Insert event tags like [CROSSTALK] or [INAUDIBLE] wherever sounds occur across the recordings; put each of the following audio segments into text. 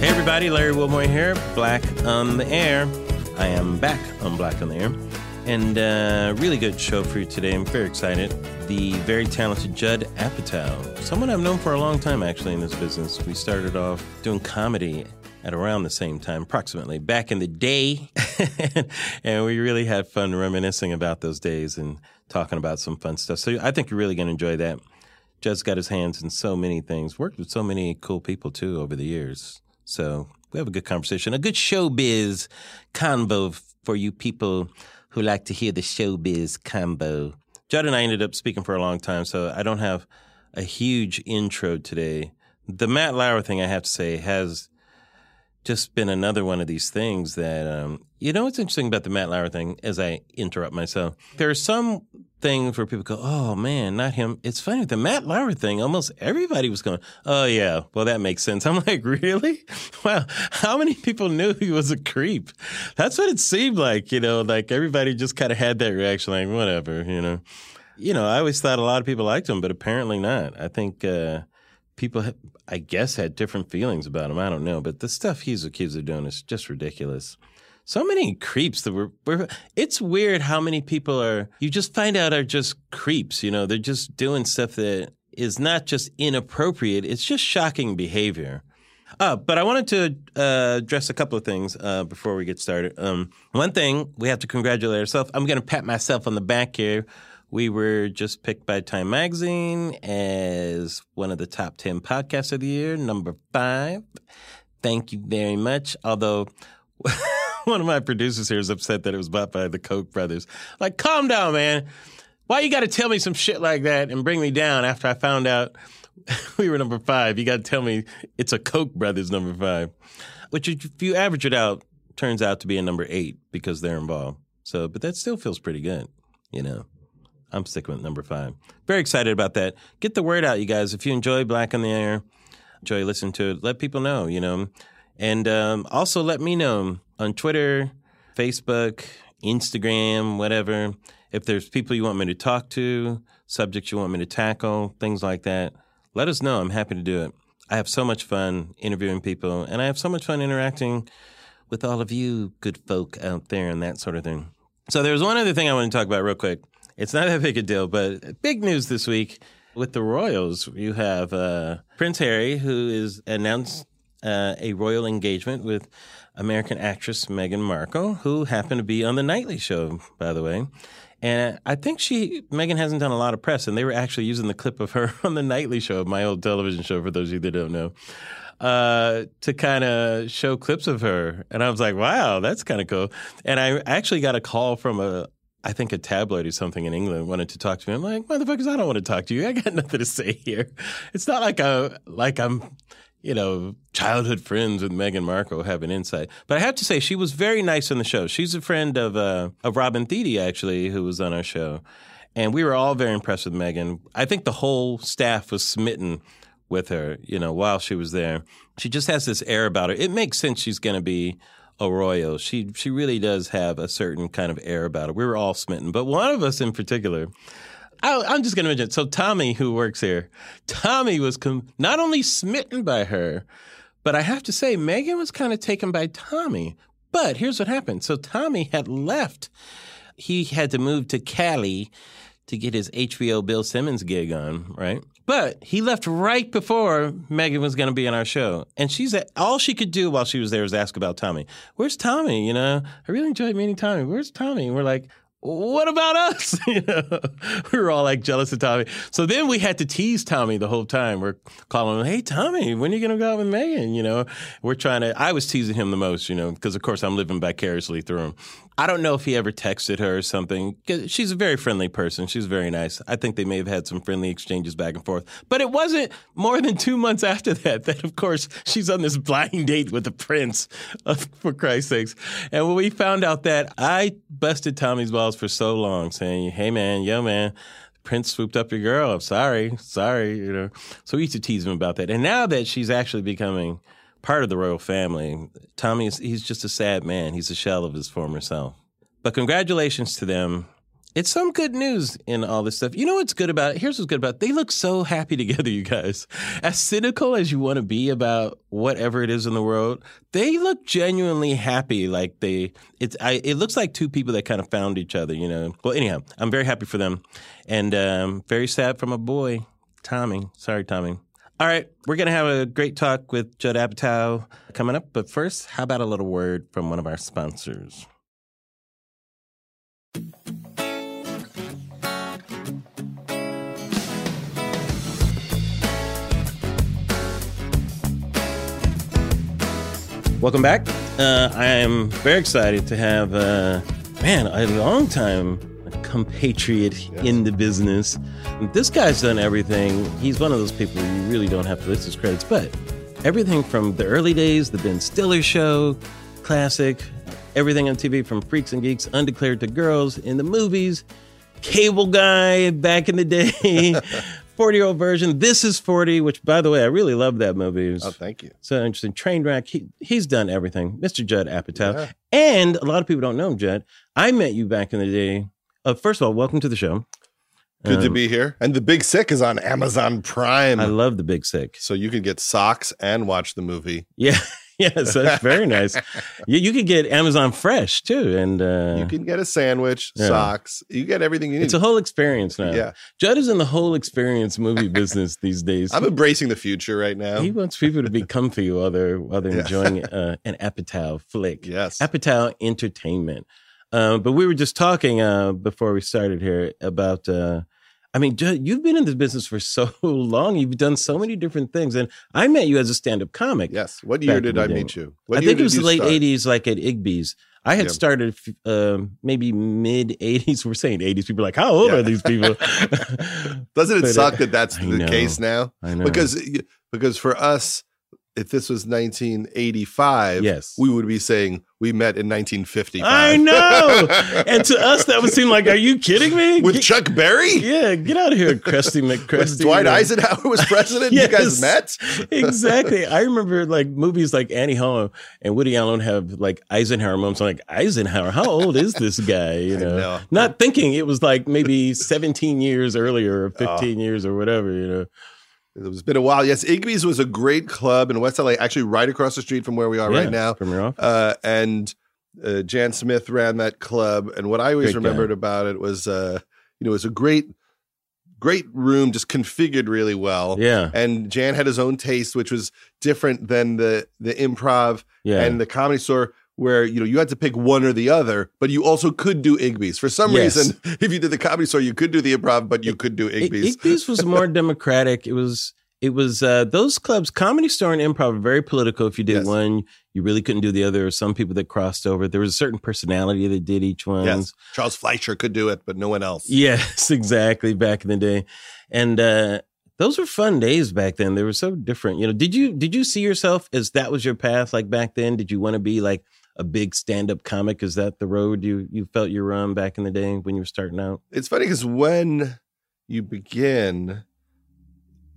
Hey everybody, Larry Wilmore here, Black on the Air. I am back on Black on the Air. And uh, really good show for you today. I'm very excited. The very talented Judd Apatow, someone I've known for a long time actually in this business. We started off doing comedy at around the same time, approximately back in the day. [LAUGHS] and we really had fun reminiscing about those days and talking about some fun stuff. So I think you're really going to enjoy that. Judd's got his hands in so many things, worked with so many cool people too over the years. So we have a good conversation, a good showbiz convo for you people who like to hear the showbiz combo. Judd and I ended up speaking for a long time, so I don't have a huge intro today. The Matt Lauer thing, I have to say, has just been another one of these things that um, you know what's interesting about the Matt Lauer thing as I interrupt myself. There are some things where people go, "Oh man, not him." It's funny the Matt Lauer thing. Almost everybody was going, "Oh yeah, well that makes sense." I'm like, really? [LAUGHS] Wow, how many people knew he was a creep? That's what it seemed like. You know, like everybody just kind of had that reaction, like whatever. You know, you know. I always thought a lot of people liked him, but apparently not. I think. Uh, people, I guess, had different feelings about him. I don't know, but the stuff he's accused of doing is just ridiculous. So many creeps that were, were. It's weird how many people are. You just find out are just creeps. You know, they're just doing stuff that is not just inappropriate. It's just shocking behavior. Uh, but I wanted to uh, address a couple of things uh, before we get started. Um, one thing we have to congratulate ourselves. I'm going to pat myself on the back here. We were just picked by Time Magazine as one of the top 10 podcasts of the year, number five. Thank you very much. Although [LAUGHS] one of my producers here is upset that it was bought by the Koch brothers. Like, calm down, man. Why you got to tell me some shit like that and bring me down after I found out [LAUGHS] we were number five? You got to tell me it's a Koch brothers number five, which if you average it out, turns out to be a number eight because they're involved. So, but that still feels pretty good, you know. I'm sticking with number five. Very excited about that. Get the word out, you guys. If you enjoy Black on the Air, enjoy listening to it, let people know, you know. And um, also let me know on Twitter, Facebook, Instagram, whatever. If there's people you want me to talk to, subjects you want me to tackle, things like that, let us know. I'm happy to do it. I have so much fun interviewing people, and I have so much fun interacting with all of you good folk out there and that sort of thing. So there's one other thing I want to talk about real quick. It's not that big a deal, but big news this week with the royals. You have uh, Prince Harry, who is announced uh, a royal engagement with American actress Meghan Markle, who happened to be on the Nightly Show, by the way. And I think she, Meghan hasn't done a lot of press, and they were actually using the clip of her [LAUGHS] on the Nightly Show, my old television show, for those of you that don't know, uh, to kind of show clips of her. And I was like, wow, that's kind of cool. And I actually got a call from a, I think a tabloid or something in England wanted to talk to me. I'm like, motherfuckers, I don't want to talk to you. I got [LAUGHS] nothing to say here. It's not like I like I'm, you know, childhood friends with Meghan Markle have an insight. But I have to say, she was very nice on the show. She's a friend of uh, of Robin Thede, actually, who was on our show, and we were all very impressed with Meghan. I think the whole staff was smitten with her. You know, while she was there, she just has this air about her. It makes sense she's going to be Arroyo. She she really does have a certain kind of air about her. We were all smitten, but one of us in particular. I, am just going to mention. So Tommy, who works here, Tommy was com- not only smitten by her, but I have to say Meghan was kind of taken by Tommy. But here's what happened. So Tommy had left. He had to move to Cali to get his HBO Bill Simmons gig on, right? But he left right before Meghan was going to be on our show. And she's at, all she could do while she was there was ask about Tommy. Where's Tommy? You know, I really enjoyed meeting Tommy. Where's Tommy? And we're like, what about us? [LAUGHS] you know, we were all like jealous of Tommy. So then we had to tease Tommy the whole time. We're calling him, "Hey Tommy, when are you going to go out with Meghan?" You know, we're trying to. I was teasing him the most, you know, because of course I'm living vicariously through him. I don't know if he ever texted her or something. She's a very friendly person. She's very nice. I think they may have had some friendly exchanges back and forth. But it wasn't more than two months after that that, of course, she's on this blind date with the prince, uh, for Christ's sakes. And when we found out that, I busted Tommy's balls for so long, saying, "Hey man, yo man." Prince swooped up your girl. I'm sorry, sorry, you know. So we used to tease him about that. And now that she's actually becoming part of the royal family. Tommy is he's just a sad man. He's a shell of his former self. But congratulations to them. it's some good news in all this stuff. You know what's good about it? Here's what's good about it. They look so happy [LAUGHS] together, you guys. As cynical as you want to be about whatever it is in the world, they look genuinely happy. Like they, it's, I, it looks like two people that kind of found each other, you know? Well, anyhow, I'm very happy for them and um, very sad for my boy, Tommy. Sorry, Tommy. All right, we're going to have a great talk with Judd Apatow coming up. But first, how about a little word from one of our sponsors? Welcome back. Uh, I am very excited to have, uh, man, a long time compatriot yes. in the business. This guy's done everything. He's one of those people you really don't have to list his credits, but everything from the early days, the Ben Stiller show, classic, everything on TV from Freaks and Geeks, Undeclared to Girls, in the movies, Cable Guy back in the day, [LAUGHS] 40 year old Virgin. This is 40, which, by the way, I really love that movie. oh, thank you. So interesting. Trainwreck. He, he's done everything. Mr. Judd Apatow. Yeah. And a lot of people don't know him, Judd. I met you back in the day. Uh, first of all, welcome to the show. Good um, to be here. And The Big Sick is on Amazon Prime. I love The Big Sick. So you can get socks and watch the movie. Yeah. [LAUGHS] yes, that's very nice. [LAUGHS] You, you could get Amazon Fresh too, and uh, you can get a sandwich, yeah. socks. You get everything you need. It's a whole experience now. Yeah, Judd is in the whole experience movie business [LAUGHS] these days. I'm embracing the future right now. He wants people to be comfy while they're while they're yeah. enjoying uh, an Apatow flick. Yes, Apatow entertainment. Uh, but we were just talking uh, before we started here about uh, I mean, you've been in this business for so [LAUGHS] long. You've done so many different things, and I met you as a stand-up comic. Yes. What year did I meet you? What I think it was the late start? '80s, like at Igby's. I had yeah. started uh, maybe mid '80s. [LAUGHS] We're saying '80s. People are like, "How old yeah. are these people?" [LAUGHS] Doesn't it but, suck that that's the know, case now? I know because because for us, if this was 1985, yes, we would be saying we met in 1955. I know. [LAUGHS] and to us, that would seem like, are you kidding me? With get, Chuck Berry? Yeah, get out of here, Krusty McCrusty. Dwight Eisenhower was president. [LAUGHS] yes, you guys met? exactly. I remember like movies like Annie Hall and Woody Allen have like Eisenhower moments. I'm like, Eisenhower, how old is this guy? You [LAUGHS] know, know. not thinking it was like maybe 17 years earlier or 15 oh. years or whatever, you know. It's been a while. Yes, Igby's was a great club in West LA, actually right across the street from where we are yeah, right now. From your office. Uh, and uh, Jan Smith ran that club. And what I always great remembered guy. about it was, uh, you know, it was a great, great room, just configured really well. Yeah. And Jan had his own taste, which was different than the the improv yeah. and the comedy store where you know you had to pick one or the other, but you also could do Igby's. For some yes. reason, [LAUGHS] if you did the comedy store, you could do the improv, but you could do Igby's. Igby's was [LAUGHS] more democratic. It was it was uh, those clubs, comedy store and improv, are very political. If you did yes. one, you really couldn't do the other. Some people that crossed over. There was a certain personality that did each one. Yes, Charles Fleischer could do it, but no one else. Yes, [LAUGHS] exactly. Back in the day, and uh, those were fun days back then. They were so different. You know, did you did you see yourself as that was your path? Like back then, did you want to be like a big stand up comic? Is that the road you you felt you were on back in the day when you were starting out? It's funny because when you begin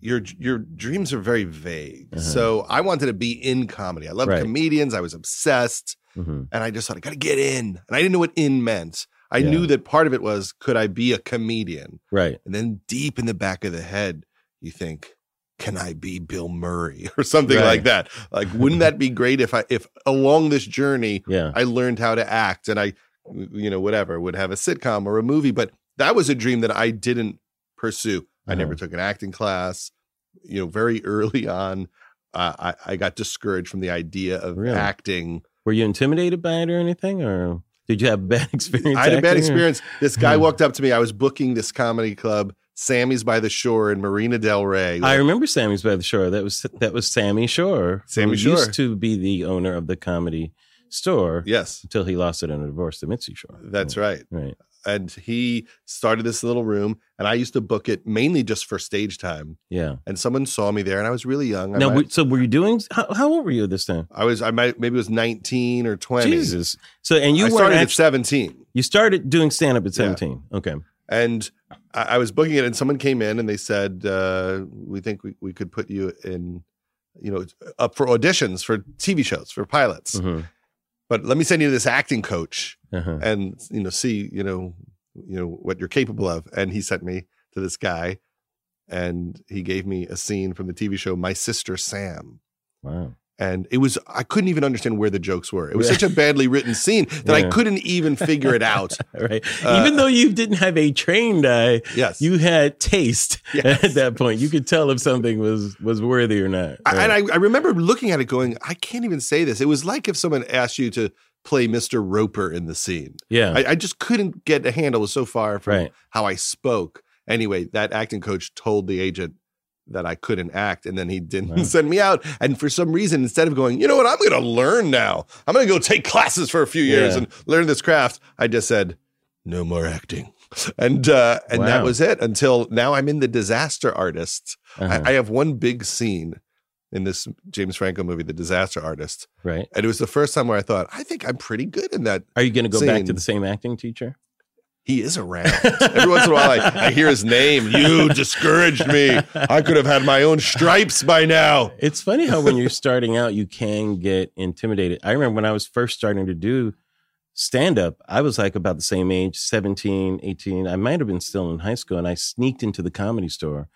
your your dreams are very vague. Uh-huh. So I wanted to be in comedy. I loved right. comedians. I was obsessed, mm-hmm. and I just thought I got to get in. And I didn't know what in meant. I yeah. knew that part of it was could I be a comedian? Right. And then deep in the back of the head, you think, can I be Bill Murray [LAUGHS] or something right. like that? Like, wouldn't that be great if I if along this journey, [LAUGHS] yeah. I learned how to act and I, you know, whatever would have a sitcom or a movie. But that was a dream that I didn't pursue. I never uh-huh. took an acting class. You know, very [LAUGHS] early on, uh, I, I got discouraged from the idea of really? acting. Were you intimidated by it or anything, or did you have a bad experience? I had a bad experience. Or? This guy walked up to me. I was booking this comedy club, Sammy's by the Shore in Marina Del Rey. I remember Sammy's by the Shore. That was that was Sammy Shore. Sammy Shore used to be the owner of the comedy store. Yes, until he lost it in a divorce to Mitzi Shore. That's right. Right and he started this little room and i used to book it mainly just for stage time yeah and someone saw me there and i was really young now might, so were you doing how, how, old were you this time i was i might maybe it was 19 or 20 jesus so and you I started at 17 you started doing stand-up at 17 yeah. okay and I, I, was booking it and someone came in and they said uh, we think we, we could put you in you know up for auditions for tv shows for pilots mm-hmm but let me send you this acting coach uh-huh. and you know see you know you know what you're capable of. And he sent me to this guy, and he gave me a scene from the TV show My Sister Sam. Wow and it was I couldn't even understand where the jokes were. It was such a badly written scene that yeah. I couldn't even figure it out. [LAUGHS] right. Uh, even though you didn't have a trained eye, yes. you had taste [LAUGHS] yes. at that point. You could tell if something was was worthy or not. Right? And I, I remember looking at it going, I can't even say this. It was like if someone asked you to play Mr. Roper in the scene. Yeah. I, I just couldn't get a handle. It was so far from right. how I spoke. Anyway, that acting coach told the agent, that I couldn't act. And then he didn't [LAUGHS] send me out. And for some reason, instead of going, you know what, I'm going to learn now, I'm going to go take classes for a few years yeah. and learn this craft, I just said, no more acting. And uh, and wow. that was it until now. I'm in the Disaster Artist. Uh-huh. I, I have one big scene in this James Franco movie, The Disaster Artist. Right. And it was the first time where I thought, I think I'm pretty good in that. Are you going to go scene. back to the same acting teacher? He is around. Every once in a while, I, I, hear his name. You discouraged me. I could have had my own stripes by now. It's funny how when you're starting out, you can get intimidated. I remember when I was first starting to do stand up, I was like about the same age 17, 18. I might have been still in high school, and I sneaked into the comedy store.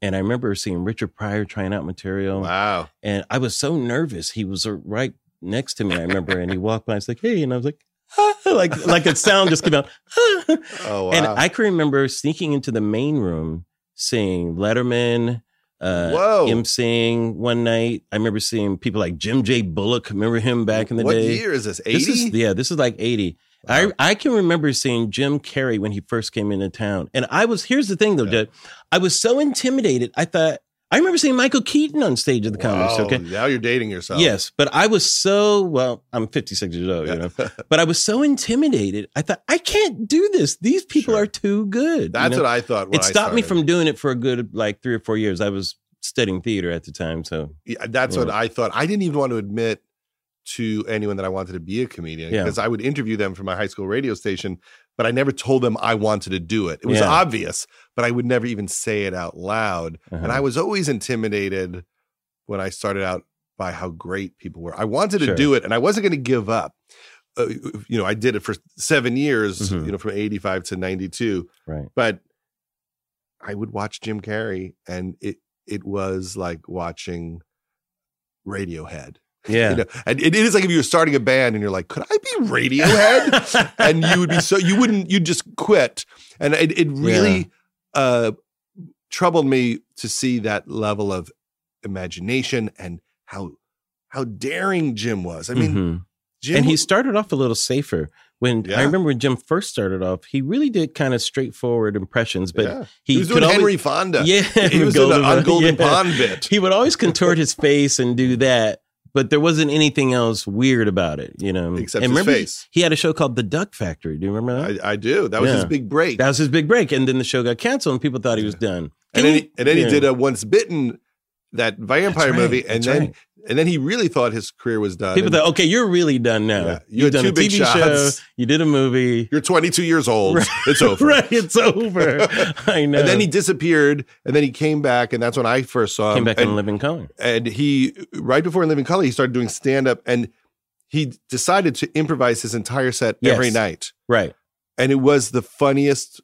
And I remember seeing Richard Pryor trying out material. Wow. And I was so nervous. He was uh, right next to me, I remember. and he walked by. I was like, hey. And I was like, [LAUGHS] like like a sound just came out. [LAUGHS] oh, wow. And I can remember sneaking into the main room, seeing Letterman, uh, Whoa. emceeing one night. I remember seeing people like Jim J. Bullock. Remember him back in the what day? What year is this? Eighty? Yeah, this is like eighty. Wow. I I can remember seeing Jim Carrey when he first came into town, and I was. Here's the thing, though, yeah. I was so intimidated. I thought I remember seeing Michael Keaton on stage at the comedy show. Okay, now you're dating yourself. Yes, but I was so well. I'm 56 years old, you know. [LAUGHS] but I was so intimidated. I thought I can't do this. These people sure. are too good. That's you know? what I thought. it stopped me from doing it for a good like three or four years. I was studying theater at the time, so yeah, that's yeah. what I thought. I didn't even want to admit to anyone that I wanted to be a comedian because yeah. I would interview them for my high school radio station but I never told them I wanted to do it. It was obvious, but I would never even say it out loud. Uh-huh. And I was always intimidated when I started out by how great people were. I wanted to sure. do it and I wasn't going to give up. Uh, you know, I did it for seven years, mm-hmm. you know, from 85 to 92. Right. But I would watch Jim Carrey and it, it was like watching Radiohead. [LAUGHS] Yeah. You know? And it is like if you were starting a band and you're like, could I be Radiohead? [LAUGHS] and you would be so, you wouldn't, you'd just quit. And it, it really yeah. Uh, troubled me to see that level of imagination and how, how daring Jim was. I mean, mm-hmm. Jim, and he started off a little safer. When yeah. I remember when Jim first started off, he really did kind of straightforward impressions, but yeah. he, he, was doing always, Henry Fonda. Yeah, he [LAUGHS] was doing on Golden yeah. Pond bit. He would always contort his face and do that, but there wasn't anything else weird about it, you know. Except and his face. He, he had a show called The Duck Factory. Do you remember that? I, I do. That was yeah. his big break. That was his big break, and then the show got canceled, and people thought he was done. and then, he, and then he did a Once Bitten, that vampire right, movie, and then right. and then he really thought his career was done. People thought, okay, you're really done now. Yeah, you have done a TV shows. show, you did a movie. You're 22 years old. Right. It's [LAUGHS] over. right, it's over. [LAUGHS] I know. And then he disappeared, and then he came back, and that's when I first saw him. Came back and, in Living Color. And he right before in Living Color, he started doing stand up, and he decided to improvise his entire set yes. every night. Right. And it was the funniest,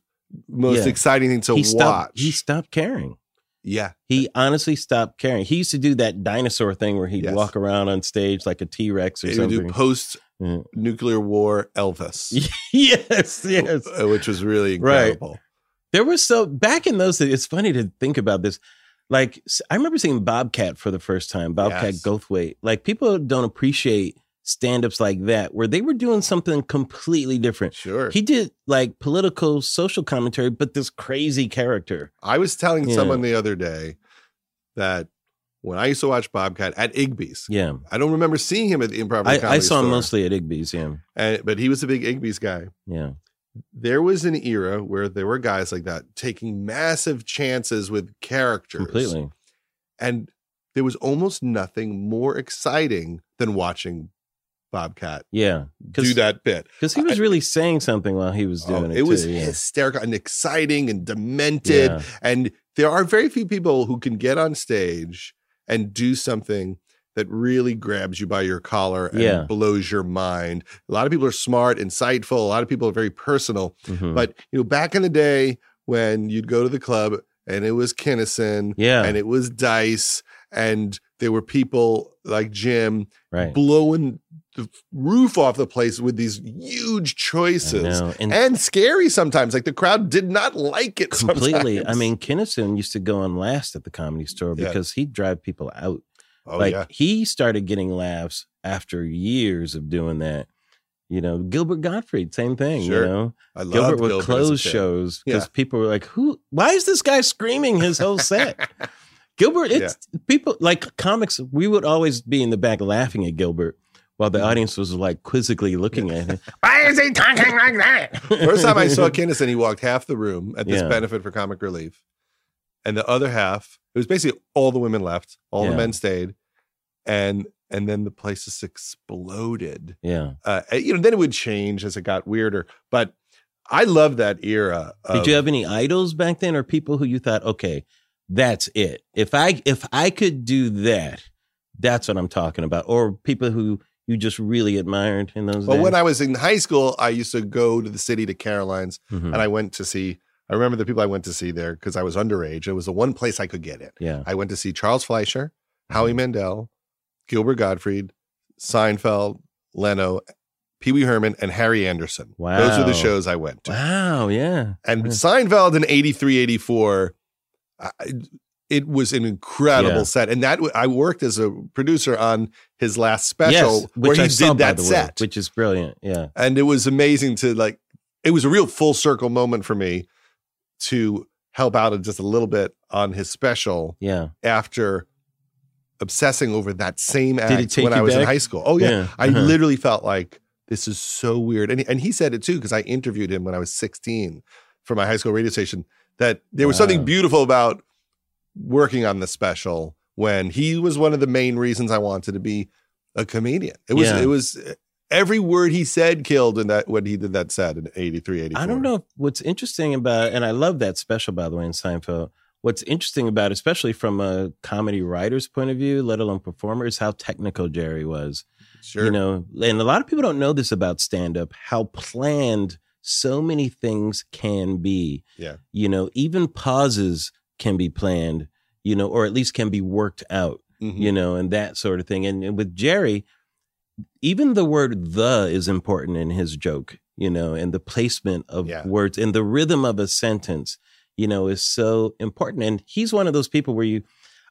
most yeah. exciting thing to he watch. Stopped, he stopped caring. Yeah. He honestly stopped caring. He used to do that dinosaur thing where he'd yes. walk around on stage like a T Rex or he something. Would do post nuclear war Elvis. [LAUGHS] yes, yes. Uh, which was really incredible. Right. There was so back in those days, it's funny to think about this. Like I remember seeing Bobcat for the first time, Bobcat yes. Goldthwait. Like people don't appreciate stand-ups like that where they were doing something completely different. Sure. He did like political social commentary but this crazy character. I was telling yeah. someone the other day that when I used to watch Bobcat at Igby's. Yeah. I don't remember seeing him at the Improv. I, I, saw him mostly at Igby's, yeah. And, but he was a big Igby's guy. Yeah. There was an era where there were guys like that taking massive chances with characters. Completely. And there was almost nothing more exciting than watching Bobcat. Yeah, do that bit because he was really saying something while he was doing oh, it. It was too, yeah. hysterical and exciting and demented. Yeah. And there are very few people who can get on stage and do something that really grabs you by your collar and Yeah. blows your mind. A lot of people are smart, insightful. A lot of people are very personal. Mhm. But you know, back in the day when you'd go to the club and it was Kinnison yeah, and it was Dice and there were people like Jim right. blowing the roof off the place with these huge choices. And and scary sometimes. Like the crowd did not like it completely. I mean, Kinnison used to go on last at the comedy store Yeah. because he'd drive people out. oh like yeah, he started getting laughs after years of doing that. You know, Gilbert Gottfried, same thing. Sure. You know, I love Gilbert would Gilbert close shows because Yeah. people were like, "Who? Why is this guy screaming his whole set?" [LAUGHS] Gilbert, it's people like comics. We would always be in the back laughing at Gilbert while the audience was like quizzically looking at him. [LAUGHS] Why is he talking like that? First time I saw Kinnison, he walked half the room at this Yeah. benefit for comic relief, and the other half, it was basically all the women left, all the men stayed, and and then the place just exploded. yeah. Uh, you know, then it would change as it got weirder, but I love that era. Did you have any idols back then, or people who you thought, okay, that's it? If I if I could do that, that's what I'm talking about, or people who you just really admired in those Well, days. when I was in high school, I used to go to the city to Caroline's, Mhm. and I went to see. I remember the people I went to see there because I was underage. It was the one place I could get in. yeah, I went to see Charles Fleischer, Mm-hmm. Howie Mandel, Gilbert Gottfried, Seinfeld, Leno, Pee Wee Herman, and Harry Anderson. Wow. Those were the shows I went to. wow, yeah, And Yeah. Seinfeld in 83, 84, I, it was an incredible Yeah. set. And that I worked as a producer on his last special yes, where he I saw, did by that the way, set. which is brilliant. Yeah, and it was amazing to like it was a real full circle moment for me to help out just a little bit on his special yeah, after obsessing over that same act when I was in high school. Oh yeah, Yeah, I uh-huh. literally felt like this is so weird, and he, and he said it too because I interviewed him when I was 16 for my high school radio station. That there was Wow. something beautiful about working on the special when he was one of the main reasons I wanted to be a comedian. It was Yeah. it was every word he said killed in that when he did that set in 83, 84. I don't know what's interesting about, and I love that special by the way in Seinfeld. What's interesting about, it, especially from a comedy writer's point of view, let alone performer, is how technical Jerry was. Sure. You know, and a lot of people don't know this about stand up, how planned so many things can be. Yeah. You know, even pauses can be planned, you know, or at least can be worked out, Mhm. you know, and that sort of thing. And, and with Jerry, even the word the is important in his joke, you know, and the placement of Yeah. words and the rhythm of a sentence, you know, is so important. And he's one of those people where you,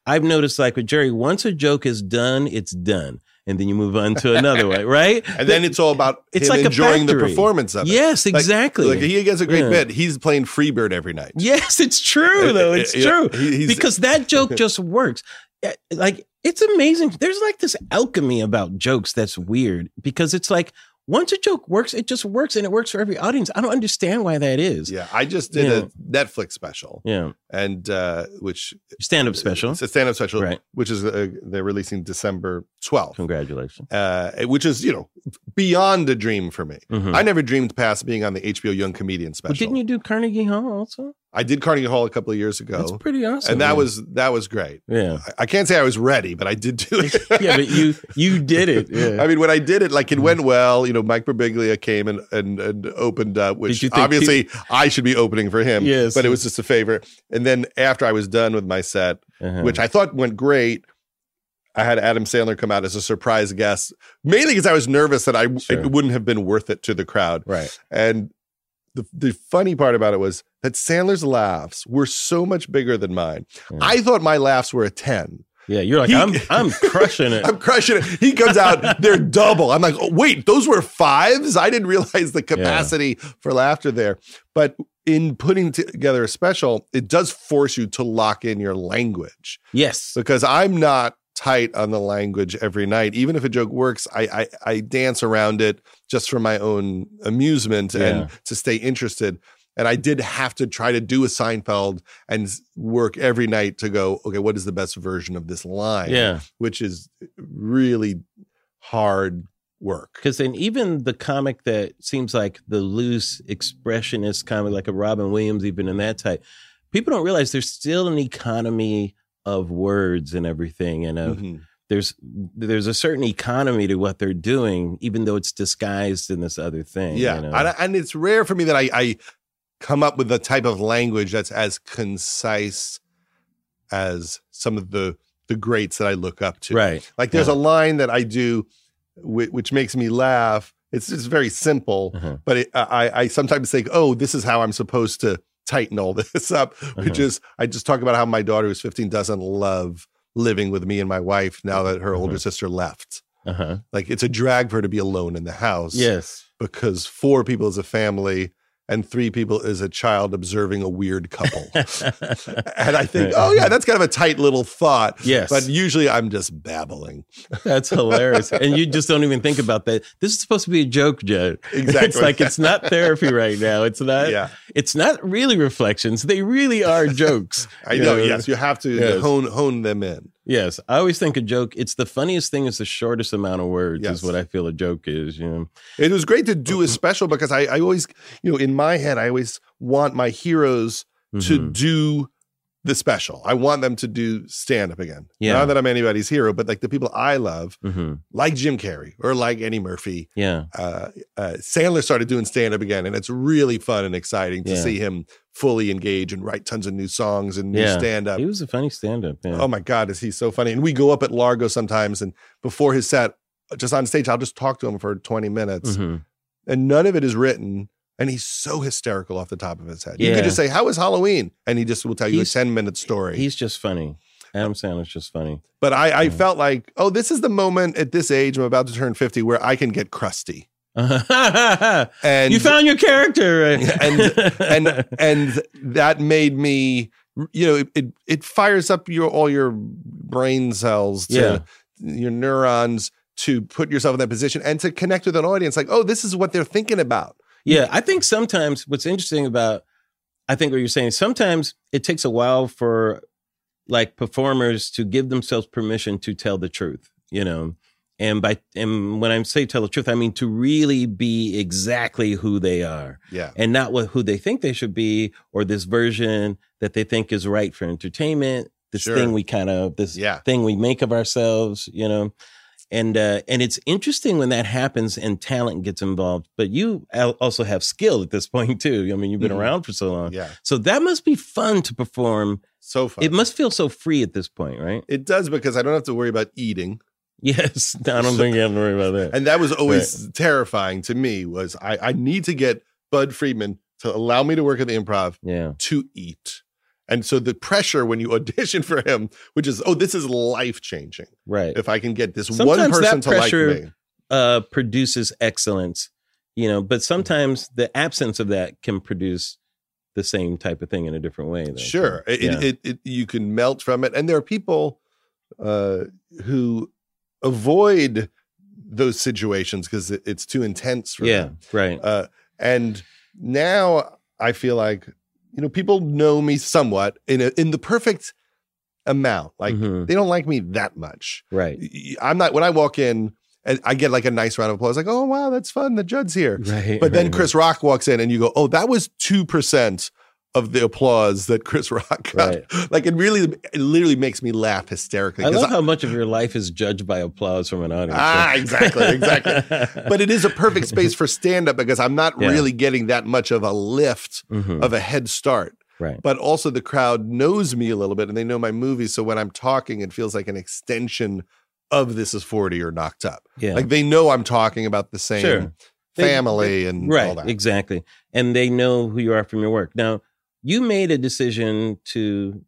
I've noticed like with Jerry, once a joke is done, it's done. And then you move on to another one, right? [LAUGHS] and then it's all about It's like enjoying the performance of it. Yes, exactly. Like he gets a great Yeah. bit. He's playing Freebird every night. yes, it's true [LAUGHS] though. It's true. because that joke just works. Eh, Like it's amazing. There's like this alchemy about jokes that's weird because it's like once a joke works, it just works and it works for every audience. I don't understand why that is. Yeah, I just did Yeah. a Netflix special, Yeah. and uh, which Stand up special. It's a stand-up special, Right. which is uh, they're releasing December twelfth, Congratulations. uh, which is you know beyond a dream for me. Mhm. I never dreamed past being on the HBO Young Comedian special. Didn't you do Carnegie Hall also? I did Carnegie Hall a couple of years ago, That's pretty awesome. and that man. was that was great. yeah. I, I can't say I was ready, but I did do it. [LAUGHS] Yeah, but you you did it. Yeah. I mean, when I did it, like it went well. You know, Mike Birbiglia came and and, and opened up, which obviously I should be opening for him. Yes. but it was just a favor. And then after I was done with my set, Uh-huh. which I thought went great, I had Adam Sandler come out as a surprise guest, mainly because I was nervous that I Sure. it wouldn't have been worth it to the crowd. right. And the the funny part about it was that Sandler's laughs were so much bigger than mine. Yeah. I thought my laughs were a ten. Yeah, you're like He- I'm [LAUGHS] I'm crushing it. I'm crushing it. He comes out, they're double. I'm like, oh, wait, those were fives? I didn't realize the capacity for laughter there. But in putting together a special, it does force you to lock in your language yes. because I'm not tight on the language every night. Even if a joke works, I I, I dance around it just for my own amusement Yeah. and to stay interested. And I did have to try to do a Seinfeld and work every night to go, okay, what is the best version of this line? Yeah. which is really hard work. Because then even the comic that seems like the loose expressionist comic, like a Robin Williams, even in that type, people don't realize there's still an economy of words and everything, and of Mhm. there's there's a certain economy to what they're doing, even though it's disguised in this other thing. Yeah, you know? and, and, it's rare for me that I, I come up with a type of language that's as concise as some of the the greats that I look up to. Right. Like there's yeah. a line that I do, which, which makes me laugh. It's just very simple, uh-huh. but it, I I sometimes think, oh, this is how I'm supposed to tighten all [LAUGHS] this up, which uh-huh. is I just talk about how my daughter who's 15 doesn't love living with me and my wife now that her uh-huh. older sister left. Uh-huh. Like it's a drag for her to be alone in the house. Yes. Because four people as a family and three people is a child observing a weird couple. [LAUGHS] and I think, oh yeah, that's kind of a tight little thought. Yes. But usually I'm just babbling. [LAUGHS] That's hilarious. and you just don't even think about that. This is supposed to be a joke, Joe. [LAUGHS] Exactly. It's like it's not therapy right now. It's not yeah. it's not really reflections. They really are jokes. I know, know, yes. You have to yes. hone hone them in. Yes, I always think a joke. It's the funniest thing. Is the shortest amount of words. Yes. Is what I feel a joke is. You know, it was great to do a special because I, I always, you know, in my head, I always want my heroes mm-hmm. to do the special. I want them to do stand up again. Yeah. Not that I'm anybody's hero, but like the people I love, mm-hmm. like Jim Carrey or like Eddie Murphy. Yeah. Uh, uh, Sandler started doing stand up again, and it's really fun and exciting to yeah. see him fully engage and write tons of new songs and new yeah. stand up. He was a funny stand up. Yeah. Oh my God, is he so funny? And we go up at Largo sometimes, and before his set, just on stage, I'll just talk to him for 20 minutes. Mm-hmm. And none of it is written and he's so hysterical off the top of his head. Yeah. You could just say, "How was Halloween?" and he just will tell you he's, a ten minute story. He's just funny. Adam Sandler's just funny. But I, I yeah. felt like, oh, this is the moment at this age, I'm about to turn fifty, where I can get crusty. [LAUGHS] and you found your character, and and and that made me, you know, it it, it fires up your all your brain cells, to, yeah. your neurons to put yourself in that position and to connect with an audience. Like, oh, this is what they're thinking about. Yeah, I think sometimes what's interesting about I think what you're saying sometimes it takes a while for like performers to give themselves permission to tell the truth, you know. And by and when I say tell the truth, I mean to really be exactly who they are. Yeah. And not what who they think they should be or this version that they think is right for entertainment, this sure. thing we kind of this yeah. thing we make of ourselves, you know and uh, and it's interesting when that happens and talent gets involved. But you also have skill at this point [LAUGHS] too. I mean, you've been mm-hmm. around for so long, yeah. So that must be fun to perform. So fun. It must feel so free at this point, right? It does because I don't have to worry about eating. [LAUGHS] Yes, I don't think you have to worry about that. And that was always right. terrifying to me. Was I, I need to get Budd Friedman to allow me to work at the improv yeah. to eat. And so the pressure when you [LAUGHS] audition for him, which is, oh, this is life changing. Right. If I can get this sometimes one person to like me. Uh, produces excellence, you know, but sometimes the absence of that can produce the same type of thing in a different way. Though. Sure. So, yeah. it, it, it, you can melt from it. And there are people uh, who avoid those situations because it's too intense for them. yeah, them. right. Uh, and now I feel like you know, people know me somewhat in a, in the perfect amount. Like mm-hmm. they don't like me that much. Right. I'm not when I walk in and I get like a nice round of applause, like, oh wow, that's fun. The Judd's here. Right. But then right, Chris Rock walks in and you go, oh, that was two percent of the applause that Chris Rock got. Right. [LAUGHS] Like it really, it literally makes me laugh hysterically. I love I, how much of your life is judged by applause from an audience. Ah, exactly, exactly. [LAUGHS] but it is a perfect space for stand up because I'm not yeah. really getting that much of a lift mm-hmm. of a head start. Right. But also the crowd knows me a little bit and they know my movies. So when I'm talking, it feels like an extension of This Is 40 or Knocked Up. Yeah. Like they know I'm talking about the same sure. family they, and right, all that. Exactly. And they know who you are from your work. Now, you made a decision to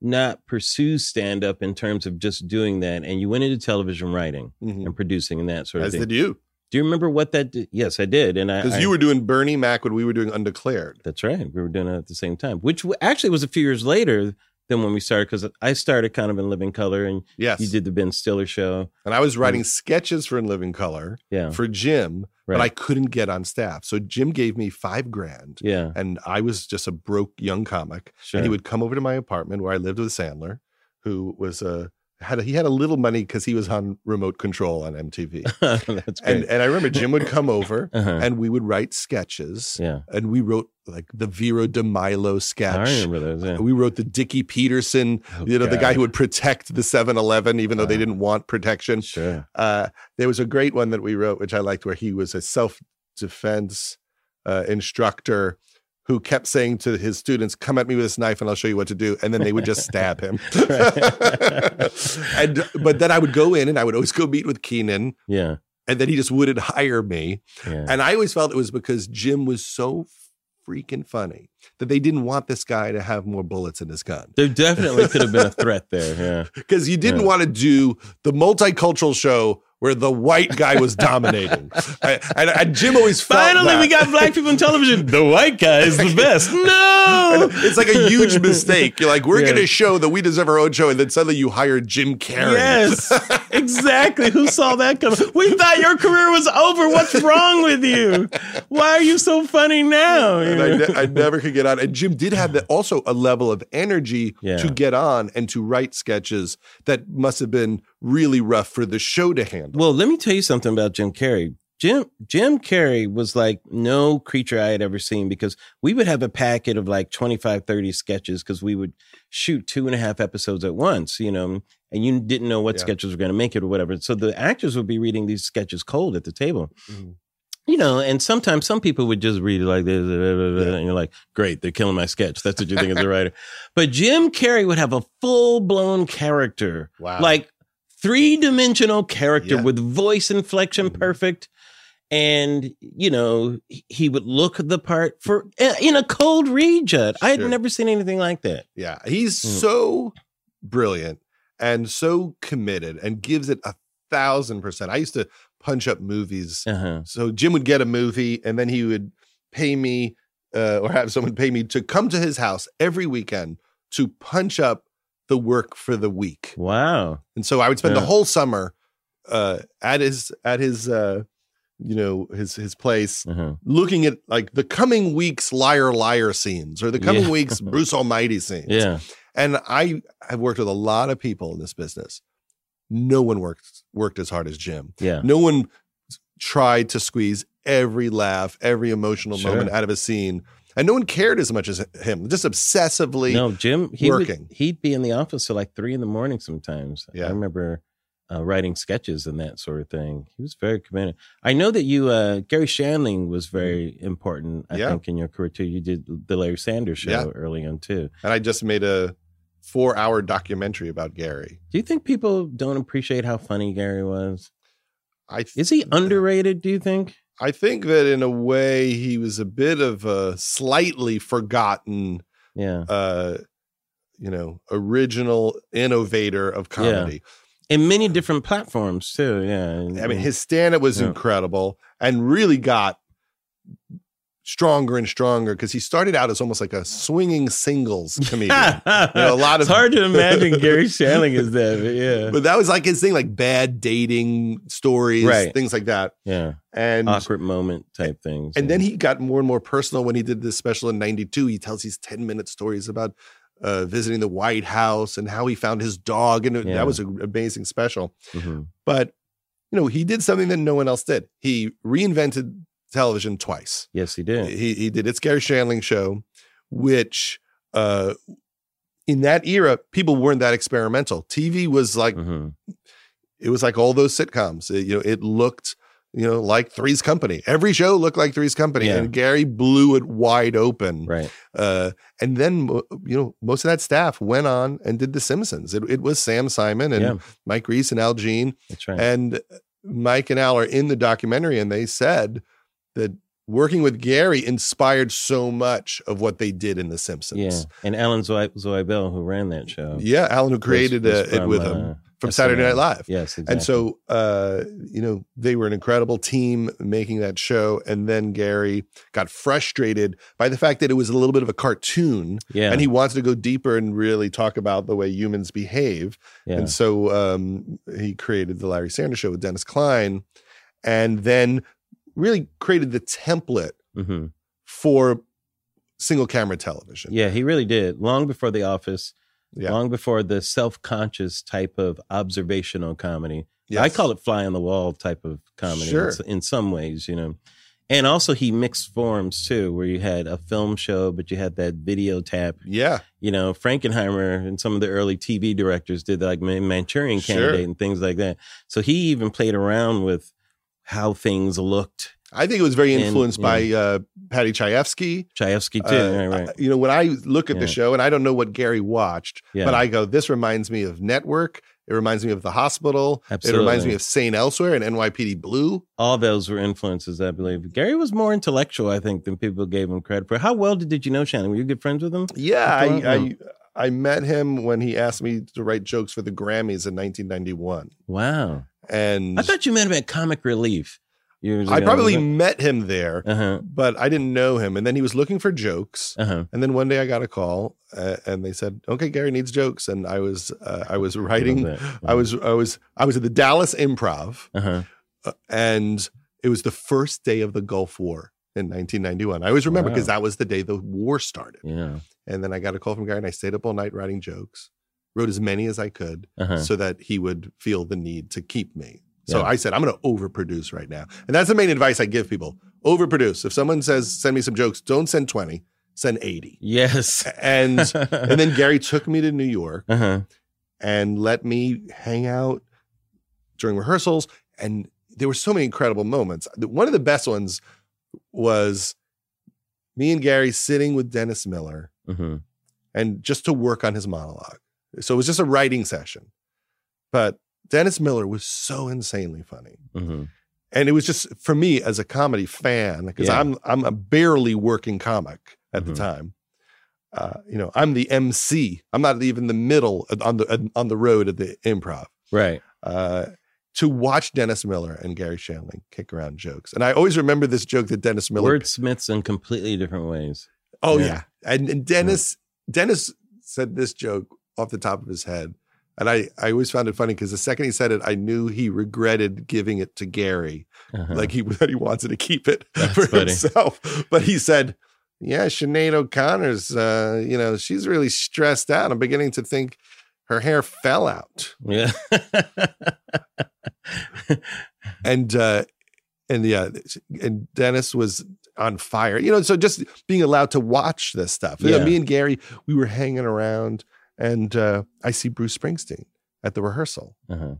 not pursue stand up in terms of just doing that, and you went into television writing mm-hmm. and producing and that sort of As thing. As did you. Do you remember what that did? Yes, I did. And I because you were doing Bernie Mac when we were doing Undeclared. That's right. We were doing it at the same time, which actually was a few years later than when we started because I started kind of in Living Color and yes. you did the Ben Stiller show. And I was writing um, sketches for In Living Color yeah. for Jim, right. but I couldn't get on staff. So Jim gave me five grand. Yeah. And I was just a broke young comic. Sure. And he would come over to my apartment where I lived with Sandler, who was a had a, he had a little money because he was on remote control on MTV. [LAUGHS] That's great. And and I remember Jim would come over [LAUGHS] Uh-huh. and we would write sketches. yeah, And we wrote like the Vera de Milo sketch. I remember those. Yeah. We wrote the Dickie Peterson, Oh, you know, the guy who would protect the 7-Eleven, even though they didn't want protection. Sure. Uh, there was a great one that we wrote, which I liked, where he was a self-defense uh, instructor who kept saying to his students, "Come at me with this knife, and I'll show you what to do," and then they would just [LAUGHS] stab him. and but then I would go in, and I would always go meet with Keenen, Yeah. and then he just wouldn't hire me. Yeah. And I always felt it was because Jim was so freaking funny that they didn't want this guy to have more bullets in his gun. There definitely could have been a threat there. Yeah. [LAUGHS] Because you didn't Yeah. want to do the multicultural show where the white guy was dominating. I- and, and Jim always felt Finally, that. we got black people in television. The white guy is the best. [LAUGHS] No. it's like a huge mistake. You're like, we're Yeah. going to show that we deserve our own show, and then suddenly you hire Jim Carrey. Yes, [LAUGHS] exactly. Who saw that coming? We thought your career was over. What's wrong with you? Why are you so funny now? and I, ne- I never could get on. And Jim did have the, also a level of energy Yeah. to get on and to write sketches that must have been really rough for the show to handle. Well, let me tell you something about Jim Carrey. Jim Jim Carrey was like no creature I had ever seen because we would have a packet of like 25, 30 sketches because we would shoot two and a half episodes at once, you know, and you didn't know what Yeah. sketches were going to make it or whatever. So the actors would be reading these sketches cold at the table. Mhm. You know, and sometimes some people would just read it like this, Yeah. and you're like, great, they're killing my sketch. That's what you think as a writer. But Jim Carrey would have a full blown character Wow. like three dimensional character Yeah. with voice inflection Mhm. perfect. And you know he- would look the part for eh, in a cold read, Judd. I had never seen anything like that. Yeah, he's Mm. so brilliant and so committed and gives it a thousand percent. I used to punch up movies. Uh huh. So Jim would get a movie and then he would pay me uh, or have someone pay me to come to his house every weekend to punch up the work for the week. Wow. And so I would spend the whole summer uh, at his at his uh, you know his his place Uh-huh. looking at like the coming week's liar liar scenes or the coming Yeah. week's [LAUGHS] Bruce Almighty scenes. Yeah. And I have worked with a lot of people in this business. No one worked worked as hard as Jim. Yeah. No one tried to squeeze every laugh, every emotional Sure. moment out of a scene. And no one cared as much as him, just obsessively. No, Jim. He working. Would, he'd be in the office till like three in the morning sometimes. Yeah. I remember uh, writing sketches and that sort of thing. He was very committed. I know that you, uh, Garry Shandling, was very important. I. Yeah. think in your career too. You did the Larry Sanders show Yeah. early on too. And I just made a four hour documentary about Garry. Do you think people don't appreciate how funny Garry was? I th- Is he underrated? Do you think? I think that in a way he was a bit of a slightly forgotten Yeah. uh you know original innovator of comedy. In many different platforms too. Yeah. I mean, his stand up was Yeah. incredible and really got stronger and stronger because he started out as almost like a swinging singles comedian. know, a [LAUGHS] lot of it's hard to imagine Garry Shandling is that, but yeah. but that was like his thing, like bad dating stories, Right. things like that. yeah. And Awkward moment type things. and then he got more and more personal when he did this special in 92. He tells these 10 minute stories about uh, visiting the White House and how he found his dog. And Yeah. that was an amazing special. Mhm. But, you know, he did something that no one else did. He reinvented television twice. Yes, he did. He, he did It's Garry Shandling Show, which uh, in that era, people weren't that experimental. TV was like, Mhm. it was like all those sitcoms. It, you know, it looked, you know, like Three's Company. Every show looked like Three's Company, Yeah. and Garry blew it wide open. Right. Uh, and then, you know, most of that staff went on and did The Simpsons. It, it was Sam Simon and Yeah. Mike Reiss and Al Jean, That's right. and Mike and Al are in the documentary, and they said that working with Garry inspired so much of what they did in The Simpsons. yeah. And Alan Zoe, Zweibel, who ran that show. Yeah, Alan who created was- was uh, it from, with uh, him from Saturday Night Live. Yes, exactly. And so, uh, you know, they were an incredible team making that show. And then Garry got frustrated by the fact that it was a little bit of a cartoon yeah. and he wanted to go deeper and really talk about the way humans behave. yeah. And so um, he created the Larry Sanders Show with Dennis Klein and then really created the template Mhm. for single camera television. Yeah, he really did. Long before The Office, yeah. long before the self-conscious type of observational comedy. Yes. I call it fly on the wall type of comedy sure. in some ways, you know. And also, he mixed forms too, where you had a film show, but you had that video tap. Yeah. You know, Frankenheimer and some of the early TV directors did like Manchurian Candidate sure. and things like that. So he even played around with how things looked. I think it was very influenced and, by know, uh, Paddy Chayefsky. Chayefsky too, uh, right, right. You know, when I look at yeah. the show, and I don't know what Garry watched, yeah. but I go, this reminds me of Network it reminds me of The Hospital. Absolutely. It reminds me of St. Elsewhere and NYPD Blue. All those were influences, I believe. Garry was more intellectual, I think, than people gave him credit for. How well did, did you know Shannon? Were you good friends with him? Yeah, I, I, I met him when he asked me to write jokes for the Grammys in 1991. Wow. And I thought you him at Comic Relief. I probably met him there, uh-huh. but I didn't know him. And then he was looking for jokes. Uh-huh. And then one day I got a call, uh, and they said, "Okay, Garry needs jokes." And I was uh, I was writing. I, I was I was I was at the Dallas Improv, uh-huh. uh, and it was the first day of the Gulf War in 1991. I always remember because wow. that was the day the war started. Yeah. And then I got a call from Garry, and I stayed up all night writing jokes. Wrote as many as I could uh-huh. so that he would feel the need to keep me. So yeah. I said, I'm going to overproduce right now. And that's the main advice I give people overproduce. If someone says, send me some jokes, don't send 20, send 80. Yes. And, [LAUGHS] and then Garry took me to New York uh-huh. and let me hang out during rehearsals. And there were so many incredible moments. One of the best ones was me and Garry sitting with Dennis Miller mm-hmm. and just to work on his monologue. So it was just a writing session. But Dennis Miller was so insanely funny. Mm-hmm. And it was just for me as a comedy fan, because yeah. I'm I'm a barely working comic at mm-hmm. the time. Uh, you know, I'm the MC. I'm not even the middle on the on the road at the improv. Right. Uh, to watch Dennis Miller and Garry Shandling kick around jokes. And I always remember this joke that Dennis Miller wordsmiths in completely different ways. Oh yeah. yeah. And, and Dennis yeah. Dennis said this joke off the top of his head and I, I always found it funny because the second he said it, I knew he regretted giving it to Garry. Uh-huh. Like he [LAUGHS] that he wanted to keep it That's for funny. himself. But he said, Yeah, Sinead O'Connor's uh, you know, she's really stressed out. I'm beginning to think her hair fell out. Yeah. [LAUGHS] and uh and yeah, and Dennis was on fire. You know, so just being allowed to watch this stuff. Yeah. You know, me and Garry, we were hanging around and uh, I see Bruce Springsteen at the rehearsal. Uh-huh.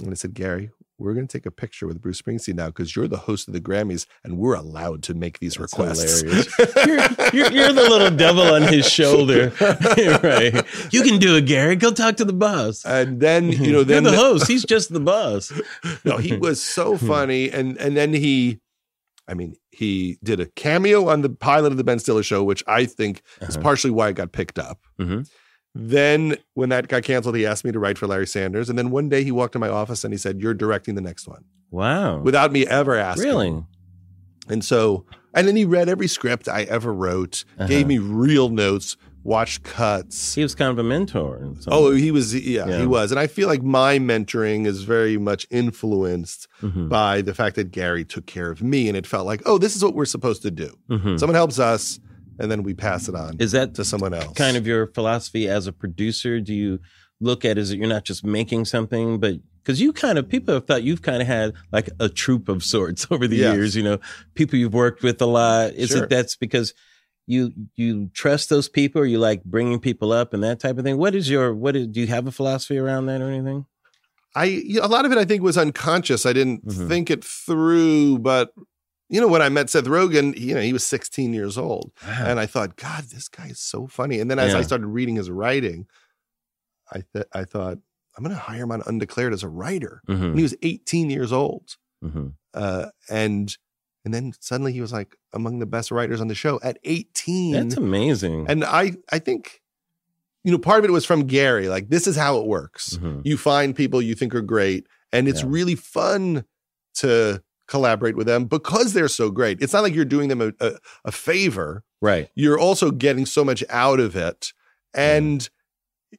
And I said, Garry, we're going to take a picture with Bruce Springsteen now because you're the host of the Grammys and we're allowed to make these That's requests. [LAUGHS] you're, you're, you're, the little devil on his shoulder. [LAUGHS] right. You can do it, Garry. Go talk to the boss. And then, you know, [LAUGHS] then you're the host. He's just the boss. no, he was so funny. And, and then he, I mean, he did a cameo on the pilot of the Ben Stiller show, which I think uh-huh. is partially why I got picked up. Mm-hmm. Then, when that got canceled, he asked me to write for Larry Sanders. And then one day he walked in my office and he said, You're directing the next one. Wow. Without me ever asking. Really? And so, and then he read every script I ever wrote, uh-huh. gave me real notes, watched cuts. He was kind of a mentor. Oh, he was, yeah, yeah, he was. And I feel like my mentoring is very much influenced mm-hmm. by the fact that Garry took care of me. And it felt like, oh, this is what we're supposed to do. Mm-hmm. Someone helps us and then we pass it on. Is that to someone else? Kind of your philosophy as a producer? Do you look at is it you're not just making something, but because you kind of people have thought you've kind of had like a troupe of sorts [LAUGHS] over the yes. years. You know, people you've worked with a lot. Is sure. it that's because you you trust those people, or you like bringing people up and that type of thing? What is your what is do you have a philosophy around that or anything? I a lot of it I think was unconscious. I didn't mm-hmm. think it through, but you know, when I met Seth Rogen, you know, he was 16 years old. Wow. And I thought, God, this guy is so funny. And then as yeah. I started reading his writing, I th- I thought, I'm going to hire him on Undeclared as a writer. Mm-hmm. And he was 18 years old. Mm-hmm. Uh, and and then suddenly he was like among the best writers on the show at 18. That's amazing. And I I think you know part of it was from Garry. Like this is how it works. Mm-hmm. You find people you think are great, and it's yeah. really fun to collaborate with them because they're so great. It's not like you're doing them a, a, a favor. Right. You're also getting so much out of it. And mm.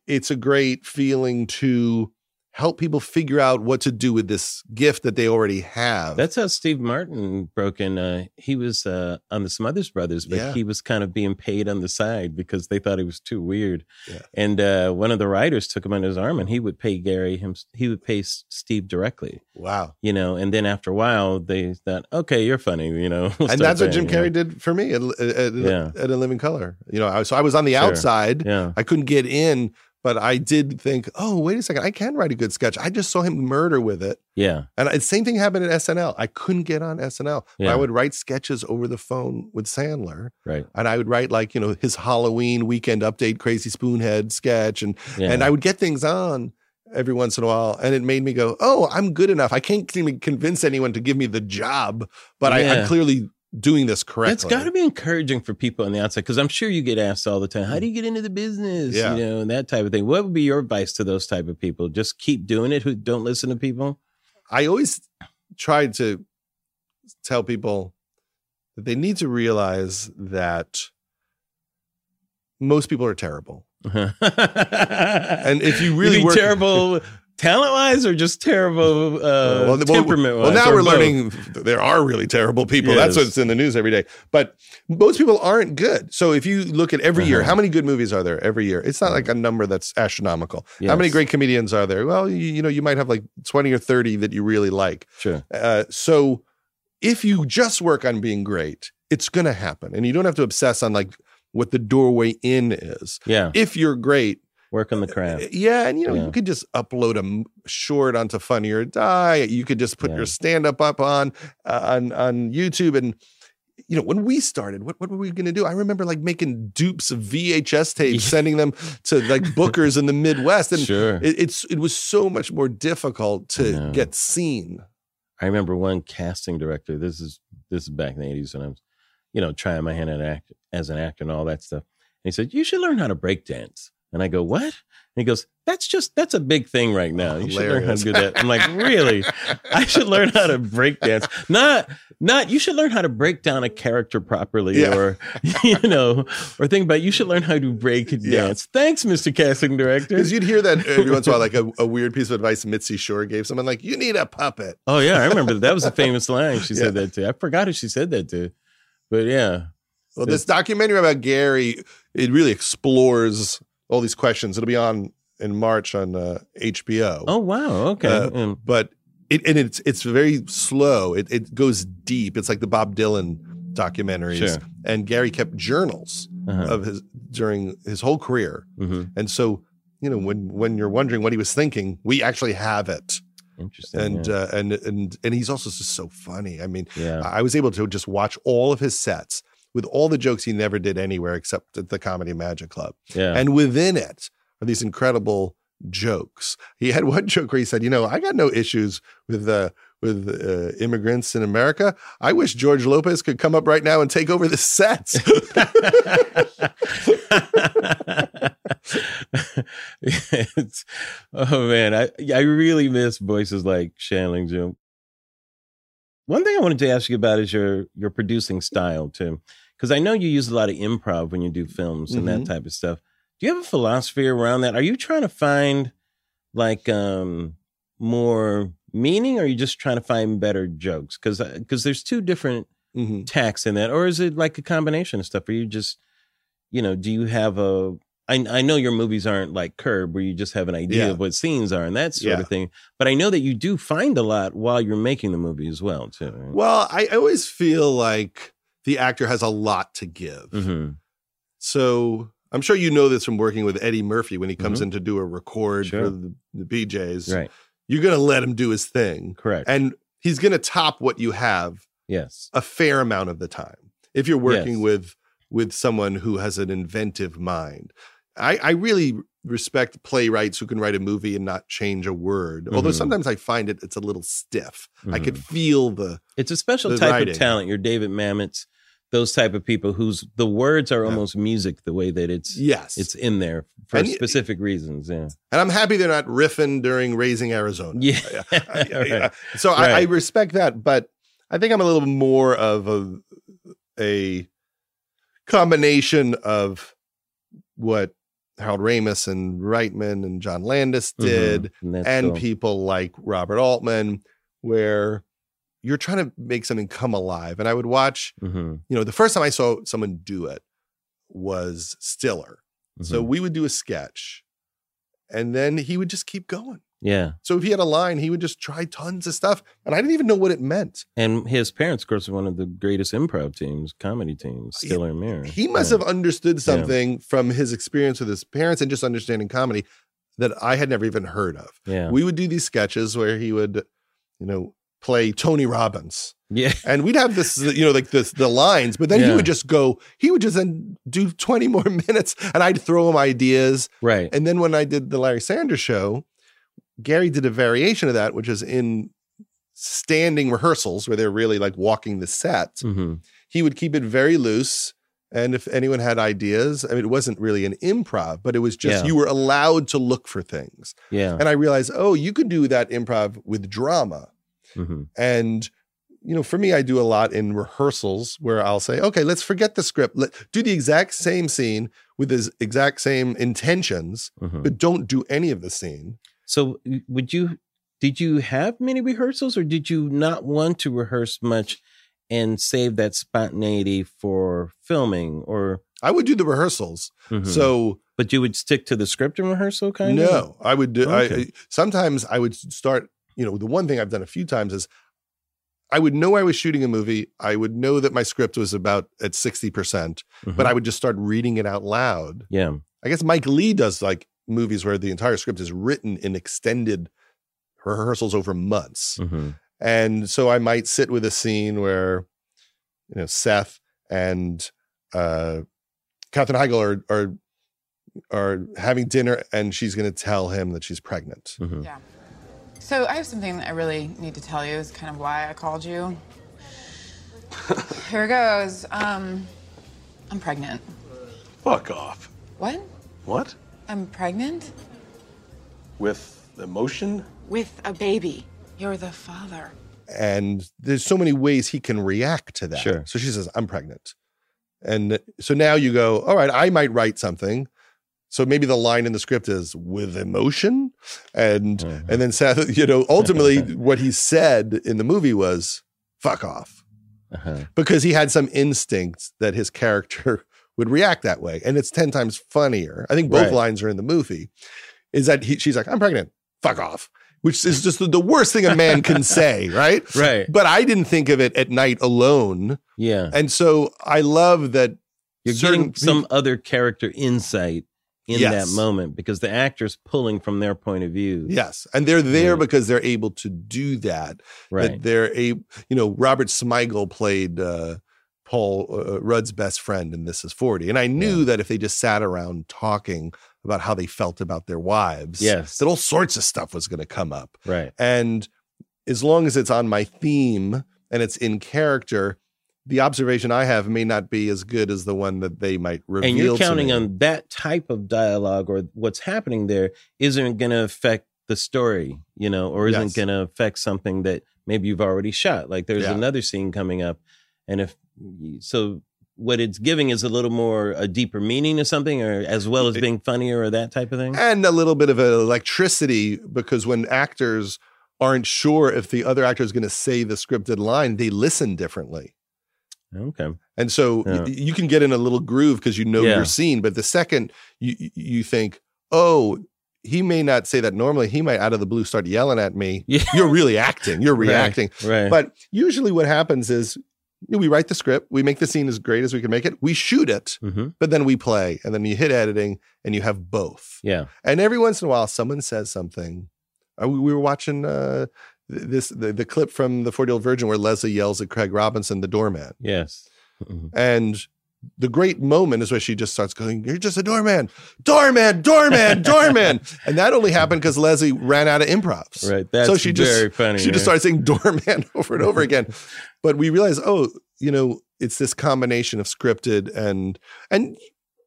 it's a great feeling to help people figure out what to do with this gift that they already have. That's how Steve Martin broke in. Uh, he was uh, on the Smothers Brothers, but yeah. he was kind of being paid on the side because they thought he was too weird. Yeah. And uh, one of the writers took him under his arm, and he would pay Gary him. He would pay Steve directly. Wow. You know, and then after a while, they thought, okay, you're funny. You know, [LAUGHS] we'll and that's what Jim Carrey know? did for me at, at, yeah. at, In Living Color. You know, so I was on the sure. outside. Yeah. I couldn't get in but I did think, oh, wait a second, I can write a good sketch. I just saw him murder with it. Yeah. And the same thing happened at SNL. I couldn't get on SNL. Yeah. I would write sketches over the phone with Sandler. Right. And I would write like, you know, his Halloween weekend update crazy spoonhead sketch. And yeah. and I would get things on every once in a while. And it made me go, oh, I'm good enough. I can't even convince anyone to give me the job, but yeah. I, clearly doing this correctly. It's got to be encouraging for people on the outside because I'm sure you get asked all the time, "How do you get into the business?" Yeah. You know, and that type of thing. What would be your advice to those type of people? Just keep doing it. Who don't listen to people. I always try to tell people that they need to realize that most people are terrible. [LAUGHS] and if you really you work terrible [LAUGHS] talent wise or just terrible uh, well, temperament well, well now we're both? learning there are really terrible people. Yes. that's what's in the news every day. But most people aren't good. So if you look at every uh-huh. year how many good movies are there every year? It's not like a number that's astronomical. Yes. how many great comedians are there? Well you, you, know you might have like 20 or 30 that you really like. Sure. Uh, so if you just work on being great it's gonna happen. And you don't have to obsess on like what the doorway in is. Yeah. If you're great work on the craft. Yeah, and you know, yeah. you could just upload a short onto Funny or Die. You could just put yeah. your stand up up on uh, on on YouTube and you know, when we started, what, what were we going to do? I remember like making dupes of VHS [LAUGHS] tapes, sending them to like bookers in the Midwest. And sure. it, it's, it was so much more difficult to get seen. I remember one casting director. This is, this is back in the eighties when I was, you know, trying my hand at act as an actor and all that stuff. And he said, you should learn how to break dance. And I go, what? And he goes, that's just, that's a big thing right oh, now. You should learn how to do that. I'm like, really? I should learn how to break dance. Not, not, you should learn how to break down a character properly yeah. or, [LAUGHS] you know, or think about, you should learn how to break yeah. dance. Thanks, Mr. Casting Director. Because you'd hear that every once in a while, like a, a, weird piece of advice Mitzi Shore gave someone, like, you need a puppet. Oh, yeah. I remember that. that was a famous line. She said yeah. that too. I forgot who she said that to. But yeah. Well, this documentary about Garry, it really explores all these questions. It'll be on in March on uh, HBO. Oh wow, okay. Uh, mm. But it and it's it's very slow. It it goes deep. It's like the Bob Dylan documentaries. Sure. And Garry kept journals uh-huh. of his during his whole career. Mm-hmm. And so you know when when you're wondering what he was thinking, we actually have it. Interesting. And yeah. uh, and and and he's also just so funny. I mean, yeah. I was able to just watch all of his sets with all the jokes he never did anywhere except at the Comedy Magic Club. Yeah. And within it are these incredible jokes. He had [LAUGHS] one joke where he said, "You know, I got no issues with uh, with uh, immigrants in America. I wish George Lopez could come up right now and take over the sets." [LAUGHS] oh man, I I really miss voices like Shandling Jim. One thing I wanted to ask you about is your your producing style too because I know you use a lot of improv when you do films and mm-hmm. that type of stuff. Do you have a philosophy around that? Are you trying to find like um more meaning, or are you just trying to find better jokes? Because because uh, there's two different mm-hmm. tacks in that, or is it like a combination of stuff? Are you just you know, do you have a I, I know your movies aren't like Curb, where you just have an idea yeah. of what scenes are and that sort yeah. of thing. But I know that you do find a lot while you're making the movie as well, too. Right? Well, I always feel like the actor has a lot to give. Mm-hmm. So I'm sure you know this from working with Eddie Murphy when he comes mm-hmm. in to do a record sure. for the, the PJs. Right. You're going to let him do his thing. Correct. And he's going to top what you have. Yes. A fair amount of the time. If you're working yes. with with someone who has an inventive mind. I, I really respect playwrights who can write a movie and not change a word. Mm-hmm. Although sometimes I find it it's a little stiff. Mm-hmm. I could mm-hmm. feel the. It's a special type writing. of talent. You're David Mamet's those type of people whose the words are almost yeah. music the way that it's yes it's in there for and, specific reasons yeah and i'm happy they're not riffing during raising arizona yeah, [LAUGHS] [LAUGHS] right. so right. I, I, respect that but i think i'm a little more of a, a combination of what Harold Ramis and Reitman and John Landis mm-hmm. did, mm-hmm. and, and cool. people like Robert Altman, where you're trying to make something come alive. And I would watch, mm-hmm. you know, the first time I saw someone do it was Stiller. Mm-hmm. So we would do a sketch and then he would just keep going. Yeah. So if he had a line, he would just try tons of stuff. And I didn't even know what it meant. And his parents, of course, are one of the greatest improv teams, comedy teams, Stiller and Meara. He must yeah. have understood something yeah. from his experience with his parents and just understanding comedy that I had never even heard of. Yeah. We would do these sketches where he would, you know, play Tony Robbins. Yeah. [LAUGHS] And we'd have this, you know, like the the lines, but then yeah. he would just go, he would just then do 20 more [LAUGHS] minutes and I'd throw him ideas. Right. And then when I did the Larry Sanders show, Garry did a variation of that, which is in standing rehearsals where they're really like walking the set. Mm-hmm. He would keep it very loose. And if anyone had ideas, I mean, it wasn't really an improv, but it was just yeah. you were allowed to look for things. Yeah. And I realized, oh, you could do that improv with drama. Mm-hmm. And you know, for me, I do a lot in rehearsals where I'll say, okay, let's forget the script. Let do the exact same scene with the exact same intentions, mm-hmm. but don't do any of the scene. So, would you? Did you have many rehearsals, or did you not want to rehearse much and save that spontaneity for filming? Or I would do the rehearsals. Mm-hmm. So, but you would stick to the script in rehearsal, kind no, of. No, I would do. Okay. I, sometimes I would start you know, the one thing I've done a few times is I would know I was shooting a movie. I would know that my script was about at 60%, percent mm hmm but I would just start reading it out loud. Yeah. I guess Mike Leigh does like movies where the entire script is written in extended rehearsals over months. Mm-hmm. And so I might sit with a scene where, you know, Seth and uh, Katherine Heigl are, are, are having dinner and she's going to tell him that she's pregnant. Mm-hmm. Yeah. So I have something that I really need to tell you. Is kind of why I called you. [LAUGHS] Here it goes. Um, I'm pregnant. Fuck off. What? What? I'm pregnant. With emotion? With a baby. You're the father. And there's so many ways he can react to that. Sure. So she says, I'm pregnant. And so now you go, all right, I might write something so maybe the line in the script is with emotion, and mm-hmm. and then Seth, you know, [LAUGHS] ultimately what he said in the movie was "fuck off," uh-huh. because he had some instinct that his character [LAUGHS] would react that way, and it's ten times funnier. I think both right. lines are in the movie. Is that he, she's like, "I'm pregnant, fuck off." Which is just the worst thing a man can [LAUGHS] say, right? Right. But I didn't think of it at night alone. Yeah. And so I love that you're getting some other character insight in yes. that moment because the actor's pulling from their point of view. Yes. And they're there yeah. because they're able to do that. Right. That they're a you know, Robert Smigel played uh, Paul uh, Rudd's best friend in This Is 40. And I knew yeah. that if they just sat around talking about how they felt about their wives, yes. that all sorts of stuff was going to come up. Right. And as long as it's on my theme and it's in character, the observation I have may not be as good as the one that they might reveal. And you're counting on that type of dialogue or what's happening there isn't going to affect the story, you know, or isn't yes. going to affect something that maybe you've already shot. Like there's yeah. another scene coming up, and if so, what it's giving is a little more a deeper meaning to something, or as well as being funnier or that type of thing, and a little bit of electricity because when actors aren't sure if the other actor is going to say the scripted line, they listen differently. Okay. And so yeah. y- you can get in a little groove because you know yeah. your scene, but the second you you think, oh, he may not say that normally. He might out of the blue start yelling at me. Yeah. You're really acting. You're [LAUGHS] reacting. Right, right. But usually what happens is we write the script, we make the scene as great as we can make it, we shoot it, mm-hmm. but then we play, and then you hit editing, and you have both. Yeah. And every once in a while, someone says something. Uh, we were watching uh, this the, the clip from the 40 year old virgin where Leslie yells at Craig Robinson, the doorman. Yes. Mm-hmm. And the great moment is where she just starts going, You're just a doorman, doorman, doorman, [LAUGHS] doorman. and that only happened because Leslie ran out of improvs. Right. That's so she just, funny. She right? just started saying doorman [LAUGHS] over and over [LAUGHS] again. but we realize oh, you know, it's this combination of scripted and and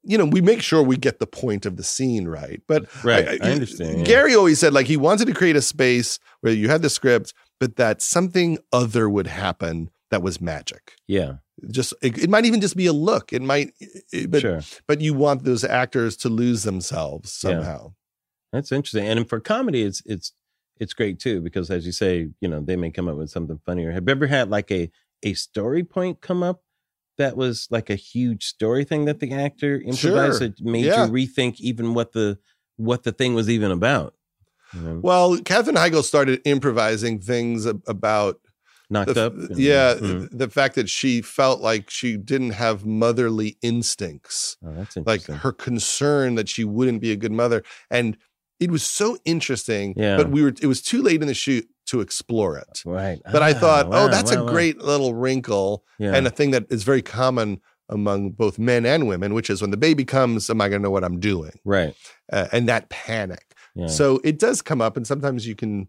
you know, we make sure we get the point of the scene right. But right, I, I, I understand. Garry yeah. always said like he wanted to create a space where you had the script, but that something other would happen that was magic. Yeah. Just it, it might even just be a look. It might, it, but sure. but you want those actors to lose themselves somehow. Yeah. That's interesting. And for comedy, it's it's it's great too because as you say, you know, they may come up with something funnier. Have you ever had like a a story point come up that was like a huge story thing that the actor improvised sure. that made yeah. you rethink even what the what the thing was even about? You know? Well, Katherine Heigl started improvising things about knocked the, up. Yeah, mm-hmm. the fact that she felt like she didn't have motherly instincts. Oh, that's like her concern that she wouldn't be a good mother, and it was so interesting. Yeah. But we were. It was too late in the shoot to explore it. Right. But ah, I thought, oh, wow, oh, that's wow, a wow. great little wrinkle yeah. and a thing that is very common among both men and women, which is when the baby comes, am I going to know what I'm doing? Right. Uh, and that panic. Yeah. So it does come up, and sometimes you can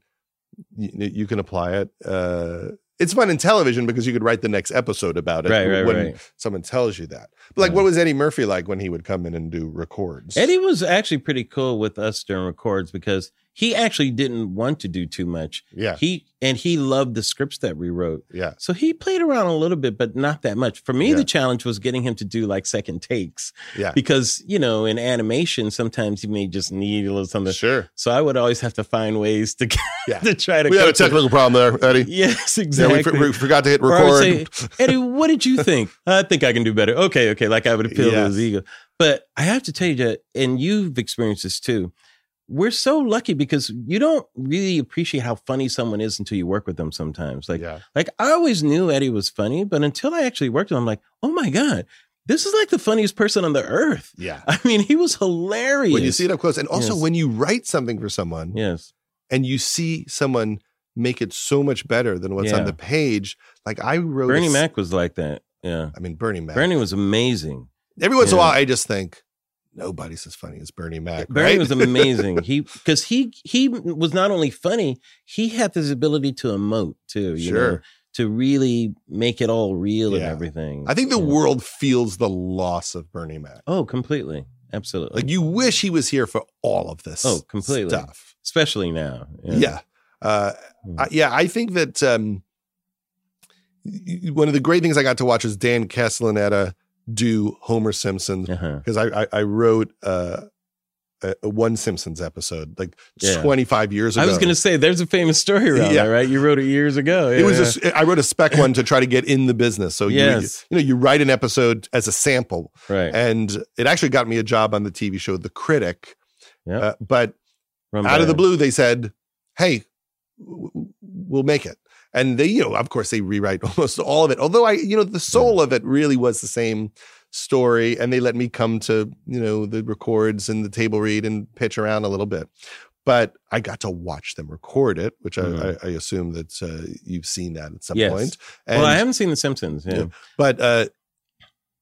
you, you can apply it. Uh, it's fun in television because you could write the next episode about it right, right, when right. someone tells you that. But like, what was Eddie Murphy like when he would come in and do records? Eddie was actually pretty cool with us during records because he actually didn't want to do too much. Yeah. He and he loved the scripts that we wrote. Yeah. So he played around a little bit, but not that much. For me, yeah. the challenge was getting him to do like second takes. Yeah. Because, you know, in animation, sometimes you may just need a little something. Sure. So I would always have to find ways to yeah. [LAUGHS] to try to get We had a technical problem there, Eddie. [LAUGHS] Yes, exactly. Yeah, we, we, forgot to hit record. Say, Eddie, what did you think? [LAUGHS] I think I can do better. Okay, okay. Like I would appeal to his ego. But I have to tell you that, and you've experienced this too we're so lucky because you don't really appreciate how funny someone is until you work with them sometimes. Like, yeah. like I always knew Eddie was funny, but until I actually worked with him, I'm like, oh my God, this is like the funniest person on the earth. Yeah. [LAUGHS] I mean, he was hilarious. When you see it up close. And also yes. when you write something for someone. Yes. And you see someone make it so much better than what's yeah. on the page. Like I wrote Bernie a, Mac was like that. Yeah. I mean, Bernie Mac. Bernie was amazing. Every once yeah. in a while, I just think, nobody's as funny as Bernie Mac. Bernie right? was amazing. he [LAUGHS] because he he was not only funny, he had this ability to emote too. You sure. Know, to really make it all real yeah. and everything. I think the world feels the loss of Bernie Mac. Oh, completely. Absolutely. Like you wish he was here for all of this. Oh, completely. Stuff. Especially now. Yeah. yeah. Uh, mm. I, yeah, I think that um, one of the great things I got to watch is Dan Castellaneta do Homer Simpson because uh-huh. I, I, I wrote uh, a, a, one Simpsons episode like yeah. 25 years ago. I was going to say there's a famous story around yeah. that, right? You wrote it years ago. Yeah, it was a, I wrote a spec one to try to get in the business. So yes. you, you know you write an episode as a sample, right? And it actually got me a job on the TV show The Critic. Yeah, uh, but out of the blue they said, "Hey, we'll make it." And they you know of course they rewrite [LAUGHS] almost all of it. Although i you know the soul of it really was the same story and they let me come to you know the records and the table read and pitch around a little bit. But i got to watch them record it which mm-hmm. I, I, assume that uh, you've seen that at some yes. point. And, well i haven't seen the simpsons yeah, yeah. But uh,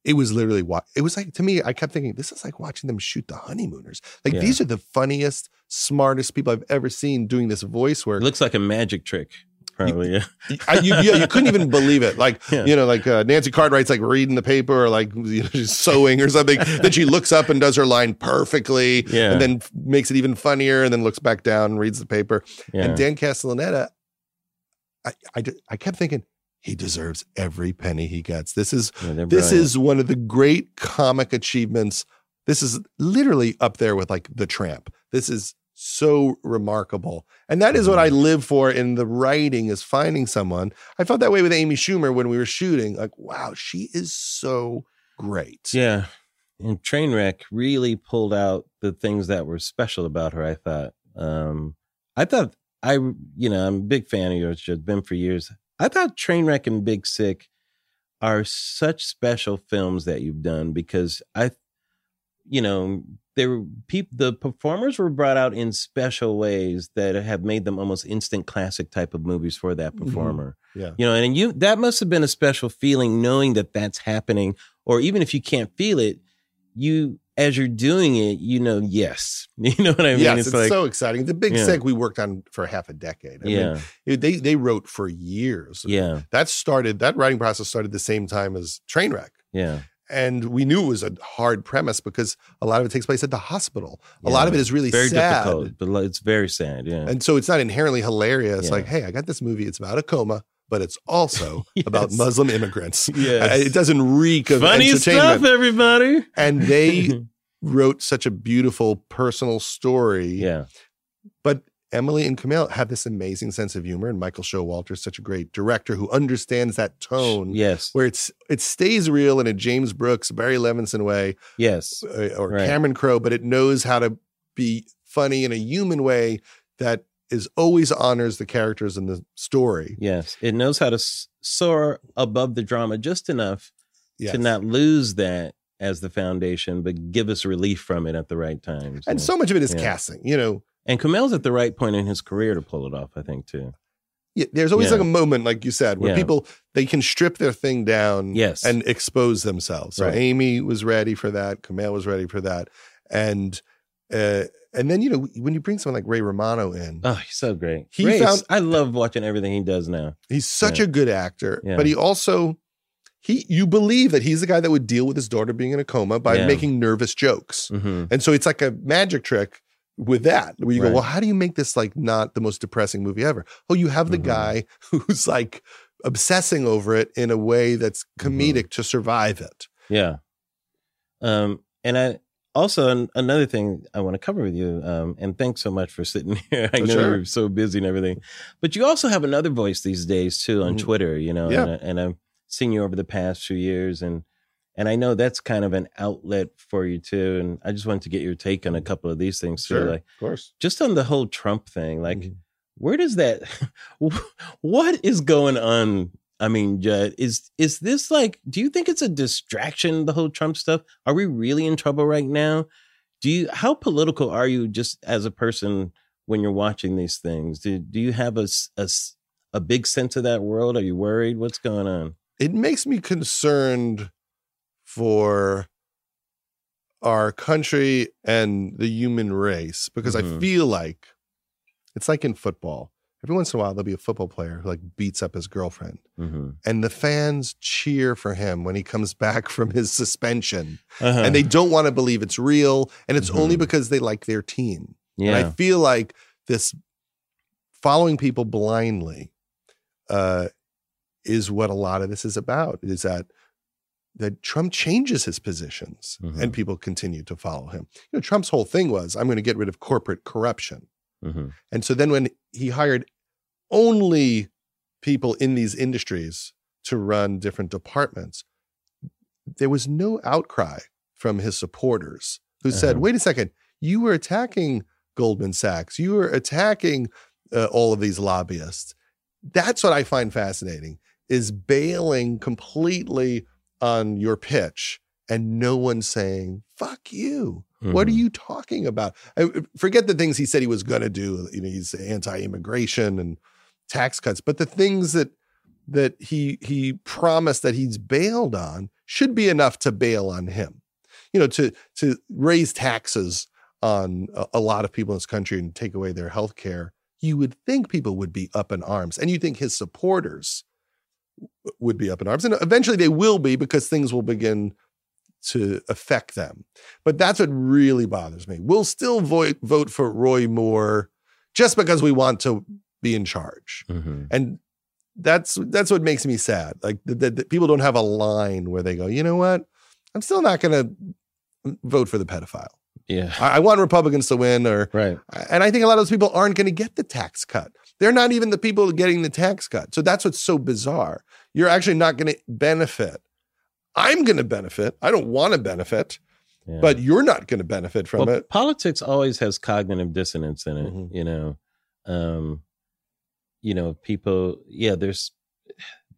it was literally it was like to me i kept thinking this is like watching them shoot the honeymooners. Like yeah. these are the funniest smartest people i've ever seen doing this voice work. It looks like a magic trick Probably, you, yeah. I, you, yeah, you couldn't even believe it. Like, yeah. you know, like uh, Nancy Cartwright's like reading the paper or like you know, she's sewing or something. [LAUGHS] then she looks up and does her line perfectly, yeah. and then makes it even funnier, and then looks back down and reads the paper. Yeah. And Dan Castellaneta, I, I, I kept thinking he deserves every penny he gets. This is this is one of the great comic achievements. This is literally up there with like the Tramp. This is so remarkable. And that is what I mm-hmm. live for in the writing is finding someone. I felt that way with Amy Schumer when we were shooting. Like, wow, she is so great. Yeah. And Trainwreck really pulled out the things that were special about her, I thought. Um, I thought I you know, I'm a big fan of yours, just been for years. I thought Trainwreck and Big Sick are such special films that you've done because I you know, there were people the performers were brought out in special ways that have made them almost instant classic type of movies for that mm-hmm. performer. Mm-hmm. yeah. You know and you that must have been a special feeling knowing that that's happening or even if you can't feel it you as you're doing it you know yes. [LAUGHS] You know what i mean? Yes, it's, it's like, so exciting. The big yeah. sick we worked on for half a decade. I yeah. mean, they they wrote for years. Yeah. That started that writing process started the same time as trainwreck. Yeah and we knew it was a hard premise because a lot of it takes place at the hospital. Yeah. A lot of it is really very sad. difficult, but it's very sad. Yeah, and so it's not inherently hilarious. Yeah. Like, hey, I got this movie. It's about a coma. but it's also [LAUGHS] yes. about Muslim immigrants. [LAUGHS] Yeah, It doesn't reek of Funny stuff, everybody. And they [LAUGHS] wrote such a beautiful personal story. Yeah. Emily and Kumail have this amazing sense of humor, and Michael Showalter is such a great director who understands that tone. Yes, where it's it stays real in a James Brooks, Barry Levinson way. Yes, uh, or right. Cameron Crowe, but it knows how to be funny in a human way that is always honors the characters in the story. Yes, it knows how to soar above the drama just enough yes. to not lose that as the foundation, but give us relief from it at the right times. And so much of it is yeah. casting. You know, and Kumail's at the right point in his career to pull it off, I think, too. Yeah, there's always yeah. like a moment, like you said, where yeah. people they can strip their thing down yes. and expose themselves. So right. Amy was ready for that, Kumail was ready for that. And uh, and then you know when you bring someone like Ray Romano in, oh, he's so great. He found I love watching everything he does now. He's such yeah. a good actor, but he also he you believe that he's the guy that would deal with his daughter being in a coma by making nervous jokes, mm-hmm. and so it's like a magic trick with that where you right. go well how do you make this like not the most depressing movie ever oh you have the mm-hmm. guy [LAUGHS] who's like obsessing over it in a way that's mm-hmm. comedic mm-hmm. to survive it yeah um and i also an, another thing i want to cover with you um and thanks so much for sitting [LAUGHS] here i know sure. you're so busy and everything but you also have another voice these days too on mm-hmm. twitter you know yeah. and, and i've seen you over the past few years and and I know that's kind of an outlet for you too. And I just wanted to get your take on a couple of these things sure, too. Like, of course. Just on the whole Trump thing, like, mm-hmm. where does that? [LAUGHS] what is going on? I mean, Judd, is is this like? Do you think it's a distraction? The whole Trump stuff. Are we really in trouble right now? Do you? How political are you, just as a person, when you're watching these things? Do Do you have a a, a big sense of that world? Are you worried? What's going on? It makes me concerned for our country and the human race because mm-hmm. I feel like it's like in football. Every once in a while, there'll be a football player who like beats up his girlfriend, mm-hmm. and the fans cheer for him when he comes [LAUGHS] back from his suspension, uh-huh. and they don't want to believe it's real, and it's mm-hmm. only because they like their team. Yeah. And I feel like this following people blindly uh, is what a lot of this is about. Is that that Trump changes his positions mm-hmm. and people continue to follow him. You know, Trump's whole thing was, I'm going to get rid of corporate corruption. Mm-hmm. And so then when he hired only people in these industries to run different departments, there was no outcry from his supporters who uh-huh. said, wait a second, you were attacking Goldman Sachs, you were attacking uh, all of these lobbyists. That's what I find fascinating is bailing completely on your pitch and no one saying, fuck you. Mm-hmm. What are mm-hmm. you talking about? I, forget the things he said he was going to do. You know, he's anti-immigration and tax cuts, but the things that that he he promised that he's bailed on should be enough to bail on him. You know, to to raise taxes on a, a lot of people in this country and take away their health care, you would think people would be up in arms. And you think his supporters would be up in arms. And eventually they will be because things will begin to affect them. But that's what really bothers me. We'll still vote, vote for Roy Moore just because we want to be in charge. Mm-hmm. And that's that's what makes me sad. Like that people don't have a line where they go, you know what? I'm still not going to vote for the pedophile. Yeah, I, I, want Republicans to win, or right. And I think a lot of those people aren't going to get the tax cut. They're not even the people getting the tax cut. So that's what's so bizarre. You're actually not going to benefit. I'm going to benefit. I don't want to benefit, yeah. but you're not going to benefit from well, it. Politics always has cognitive dissonance in it. Mm-hmm. You know, um, you know, people. Yeah, there's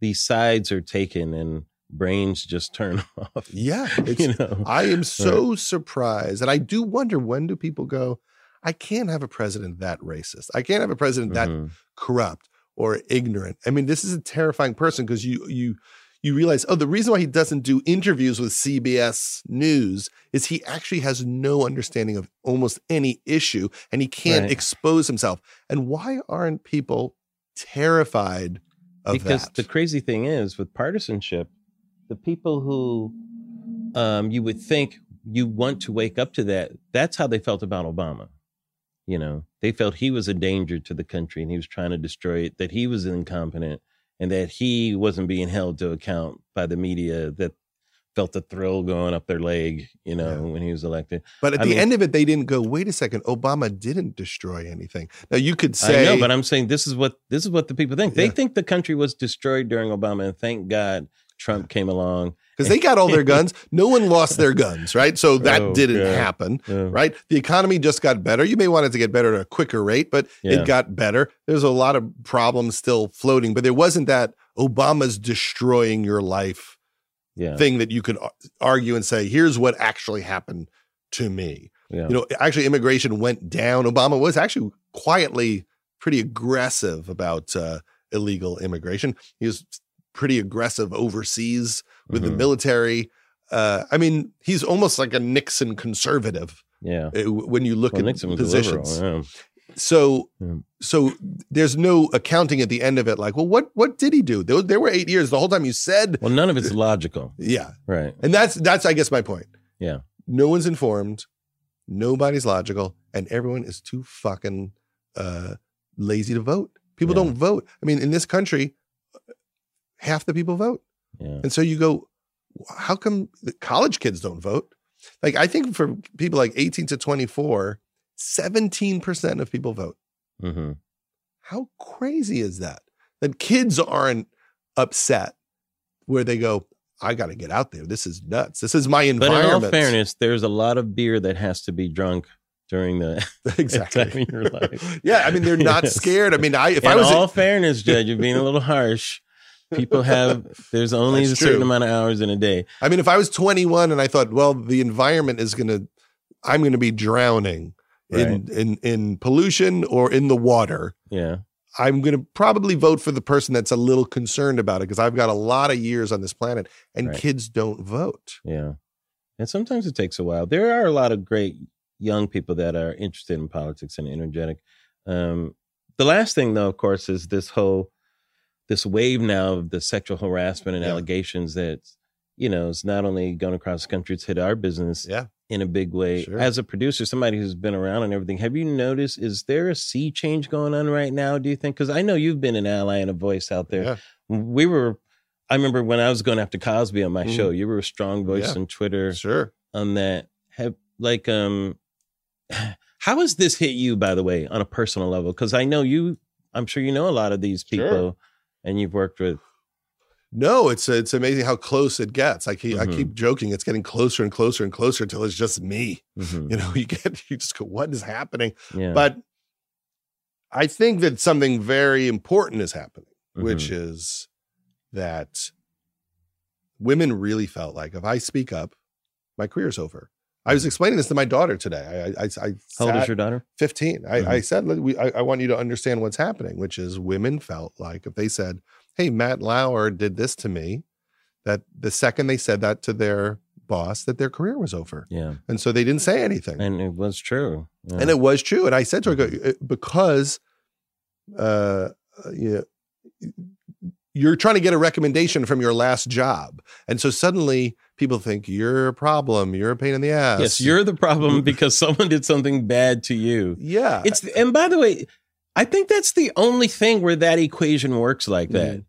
these sides are taken and brains just turn [LAUGHS] off. Yeah, you know. I am so right. surprised, and I do wonder when do people go, I can't have a president that racist. I can't have a president mm-hmm. that corrupt or ignorant. I mean, this is a terrifying person because you you you realize, oh, the reason why he doesn't do interviews with CBS News is he actually has no understanding of almost any issue and he can't right. expose himself. And why aren't people terrified of because that? the crazy thing is with partisanship, the people who um, you would think you want to wake up to that, that's how they felt about Obama. You know, they felt he was a danger to the country and he was trying to destroy it, that he was incompetent and that he wasn't being held to account by the media that felt the thrill going up their leg, you know, yeah. when he was elected. But at I the mean, end of it, they didn't go, wait a second, Obama didn't destroy anything. Now you could say I know, but I'm saying this is what this is what the people think. Yeah. They think the country was destroyed during Obama, and thank God Trump came along. Because they got all their [LAUGHS] guns. No one lost their guns, right? So that oh, didn't God. happen, yeah. right? The economy just got better. You may want it to get better at a quicker rate, but it got better. There's a lot of problems still floating, but there wasn't that Obama's destroying your life yeah. thing that you could argue and say, here's what actually happened to me. Yeah. You know, actually, immigration went down. Obama was actually quietly pretty aggressive about uh, illegal immigration. He was pretty aggressive overseas with mm-hmm. the military. Uh, I mean, he's almost like a Nixon conservative. Yeah. Uh, when you look well, at Nixon positions. Liberal, yeah. So, yeah. so there's no accounting at the end of it. Like, well, what what did he do? There, there were eight years. The whole time you said, well, none of it's logical. Yeah, right. And that's that's I guess my point. Yeah, no one's informed, nobody's logical, and everyone is too fucking uh, lazy to vote. People yeah. don't vote. I mean, in this country, half the people vote, yeah. and so you go, how come the college kids don't vote? Like, I think for people like 18 to 24 17% of people vote. Mm-hmm. How crazy is that? That kids aren't upset where they go, I got to get out there. This is nuts. This is my environment. But in all fairness, there's a lot of beer that has to be drunk during the [LAUGHS] exactly [LAUGHS] time in your life. [LAUGHS] yeah, I mean they're not yes. scared. I mean, I if in I was all fairness, Judge, you're being a little harsh. People have there's only That's a certain amount of hours in a day. I mean, if I was 21 and I thought, well, the environment is going to, I'm going to be drowning right. in, in in pollution or in the water. Yeah. I'm going to probably vote for the person that's a little concerned about it because I've got a lot of years on this planet and right. kids don't vote. Yeah. And sometimes it takes a while. There are a lot of great young people that are interested in politics and energetic. Um, the last thing, though, of course, is this whole this wave now of the sexual harassment and yeah. allegations that you know is not only going across the country; it's hit our business. Yeah in a big way. Sure. As a producer, somebody who's been around and everything, have you noticed, is there a sea change going on right now, do you think? Because I know you've been an ally and a voice out there. Yeah. We were, I remember when I was going after Cosby on my mm. show, you were a strong voice on Twitter. Sure. On that. Have, like, um, [SIGHS] how has this hit you, by the way, on a personal level? Because I know you, I'm sure you know a lot of these people sure. And you've worked with no, it's it's amazing how close it gets. I keep mm-hmm. I keep joking. It's getting closer and closer and closer until it's just me. Mm-hmm. You know, [LAUGHS] you get you just go, what is happening? Yeah. But I think that something very important is happening, mm-hmm. which is that women really felt like if I speak up, my career's over. I was explaining this to my daughter today. I, I, I how old is your daughter? Fifteen. I, I mm-hmm. said, we, I, I want you to understand what's happening, which is women felt like if they said, hey, Matt Lauer did this to me, that the second they said that to their boss, that their career was over. Yeah. And so they didn't say anything. And it was true. Yeah. And it was true. And I said to her, mm-hmm. because uh, you you're trying to get a recommendation from your last job. And so suddenly people think you're a problem, you're a pain in the ass. Yes, you're the problem because someone did something bad to you. Yeah. It's and by the way, I think that's the only thing where that equation works like that. Mm-hmm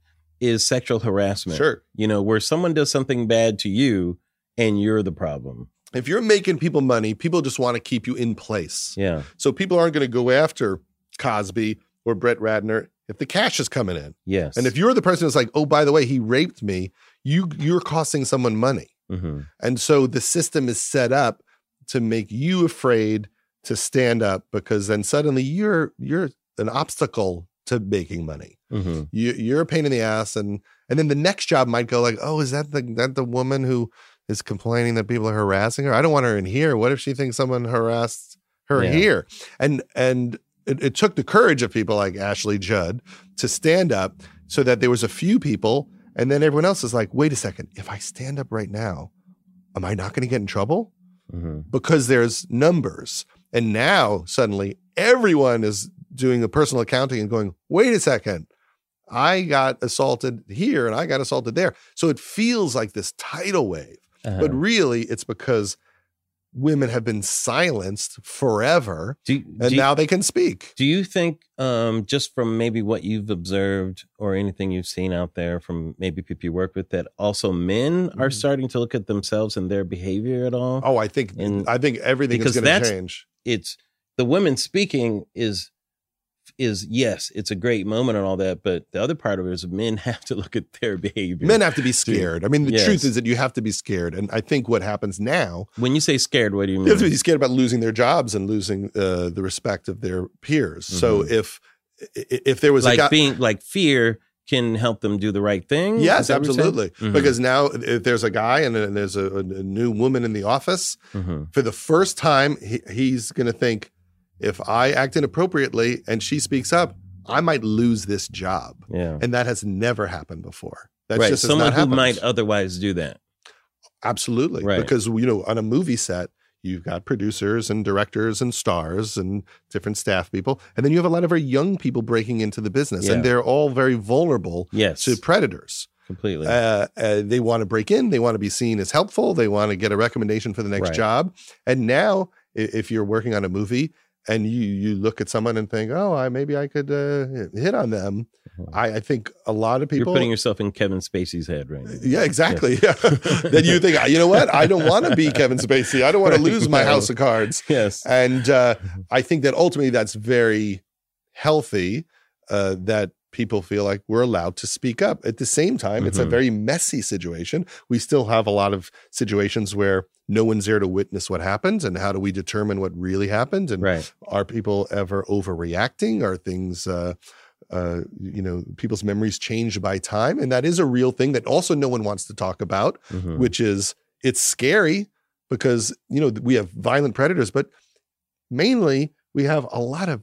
is sexual harassment. Sure. You know, where someone does something bad to you and you're the problem. If you're making people money, people just want to keep you in place. Yeah. So people aren't going to go after Cosby or Brett Ratner if the cash is coming in. Yes. And if you're the person that's like, oh, by the way, he raped me, you you're costing someone money. Mm-hmm. And so the system is set up to make you afraid to stand up because then suddenly you're you're an obstacle to making money. Mm-hmm. You, you're a pain in the ass, and and then the next job might go like, oh, is that the that the woman who is complaining that people are harassing her? I don't want her in here. What if she thinks someone harassed her yeah. here? And and it, it took the courage of people like Ashley Judd to stand up so that there was a few people, and then everyone else is like, wait a second, if I stand up right now, am I not going to get in trouble? Mm-hmm. Because there's numbers. And now suddenly everyone is doing the personal accounting and going, wait a second, I got assaulted here and I got assaulted there. So it feels like this tidal wave, uh-huh. but really it's because women have been silenced forever do, and now they can speak. Do you think, um, just from maybe what you've observed or anything you've seen out there from maybe people you work with, that also men mm-hmm. are starting to look at themselves and their behavior at all? Oh, I think and, I think everything is going to change. It's the women speaking is is yes, it's a great moment and all that, but the other part of it is men [LAUGHS] have to look at their behavior. Men have to be scared. I mean, the yes. truth is that you have to be scared, and I think what happens now. When you say scared, what do you mean? You have to be scared about losing their jobs and losing uh, the respect of their peers. Mm-hmm. So if if there was like guy, being like fear can help them do the right thing. Yes, absolutely. Mm-hmm. Because now, if there's a guy and, and there's a, a, new woman in the office, mm-hmm. for the first time, he, he's going to think if I act inappropriately and she speaks up, I might lose this job. Yeah. And that has never happened before. That's right. just someone who might otherwise do that. Absolutely. Right. Because you know, on a movie set, you've got producers and directors and stars and different staff people. And then you have a lot of very young people breaking into the business. Yeah. And they're all very vulnerable yes. to predators. Completely. Uh, uh, they want to break in. They want to be seen as helpful. They want to get a recommendation for the next right. job. And now, if you're working on a movie and you you look at someone and think, oh, I maybe I could uh, hit on them. Mm-hmm. I, I, think a lot of people you're putting yourself in Kevin Spacey's head right now. Yeah, exactly. Yeah. [LAUGHS] then you think, you know what? I don't want to be Kevin Spacey. I don't want to lose my house of cards. Yes, and uh. [LAUGHS] I think that ultimately that's very healthy. Uh, that people feel like we're allowed to speak up. At the same time, mm-hmm. it's a mm-hmm. very messy situation. We still have a lot of situations where no one's there to witness what happens and how do we determine what really happened and right. are people ever overreacting are things uh, uh, you know people's memories changed by time and that is a real thing that also no one wants to talk about mm-hmm. which is it's scary because you know we have violent predators but mainly we have a lot of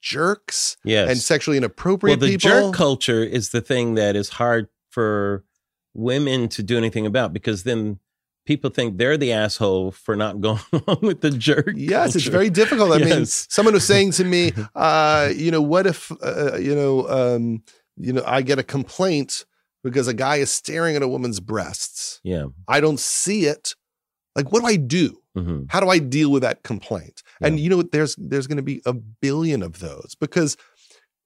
jerks yes. and sexually inappropriate well, the people. jerk culture is the thing that is hard for women to do anything about because then people think they're the asshole for not [LAUGHS] going along with the jerk. Yes, culture. it's very difficult. I yes. mean, someone was saying to me, [LAUGHS] uh, you know, what if, uh, you know, um, you know, I get a complaint because a guy is staring at a woman's breasts. Yeah, I don't see it. Like, what do I do? Mm-hmm. How do I deal with that complaint? Yeah. And you know, there's there's going to be a billion of those because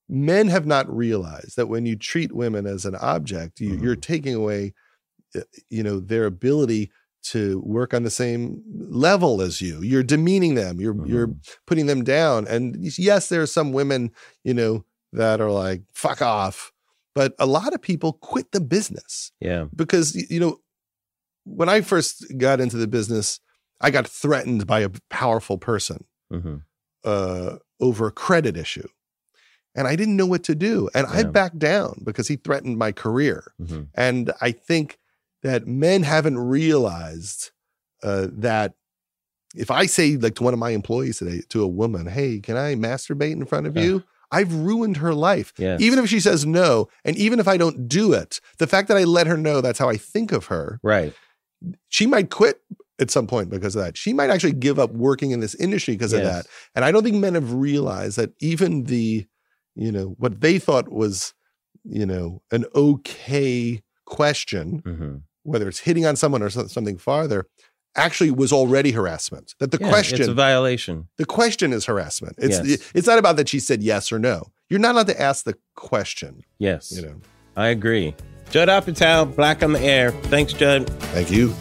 men have not realized that when you treat women as an object, you, mm-hmm. you're taking away, uh, you know, their ability to work on the same level as you. You're demeaning them. You're mm-hmm. you're putting them down. And yes, there are some women, you know, that are like fuck off, but a lot of people quit the business. Yeah. Because you know, when I first got into the business, I got threatened by a powerful person mm-hmm. uh, over a credit issue. And I didn't know what to do. And yeah. I backed down because he threatened my career. Mm-hmm. And I think that men haven't realized uh, that if I say like to one of my employees today to a woman, "Hey, can I masturbate in front of you?" I've ruined her life. Yes. Even if she says no, and even if I don't do it, the fact that I let her know that's how I think of her, right? She might quit at some point because of that. She might actually give up working in this industry because yes. of that. And I don't think men have realized that even the, you know, what they thought was, you know, an okay question mm-hmm whether it's hitting on someone or something farther, actually was already harassment. That the yeah, question it's a violation. The question is harassment. It's yes. it's not about that she said yes or no. You're not allowed to ask the question. Yes. You know. I agree. Judd Apatow, Black on the Air. Thanks, Judd. Thank you.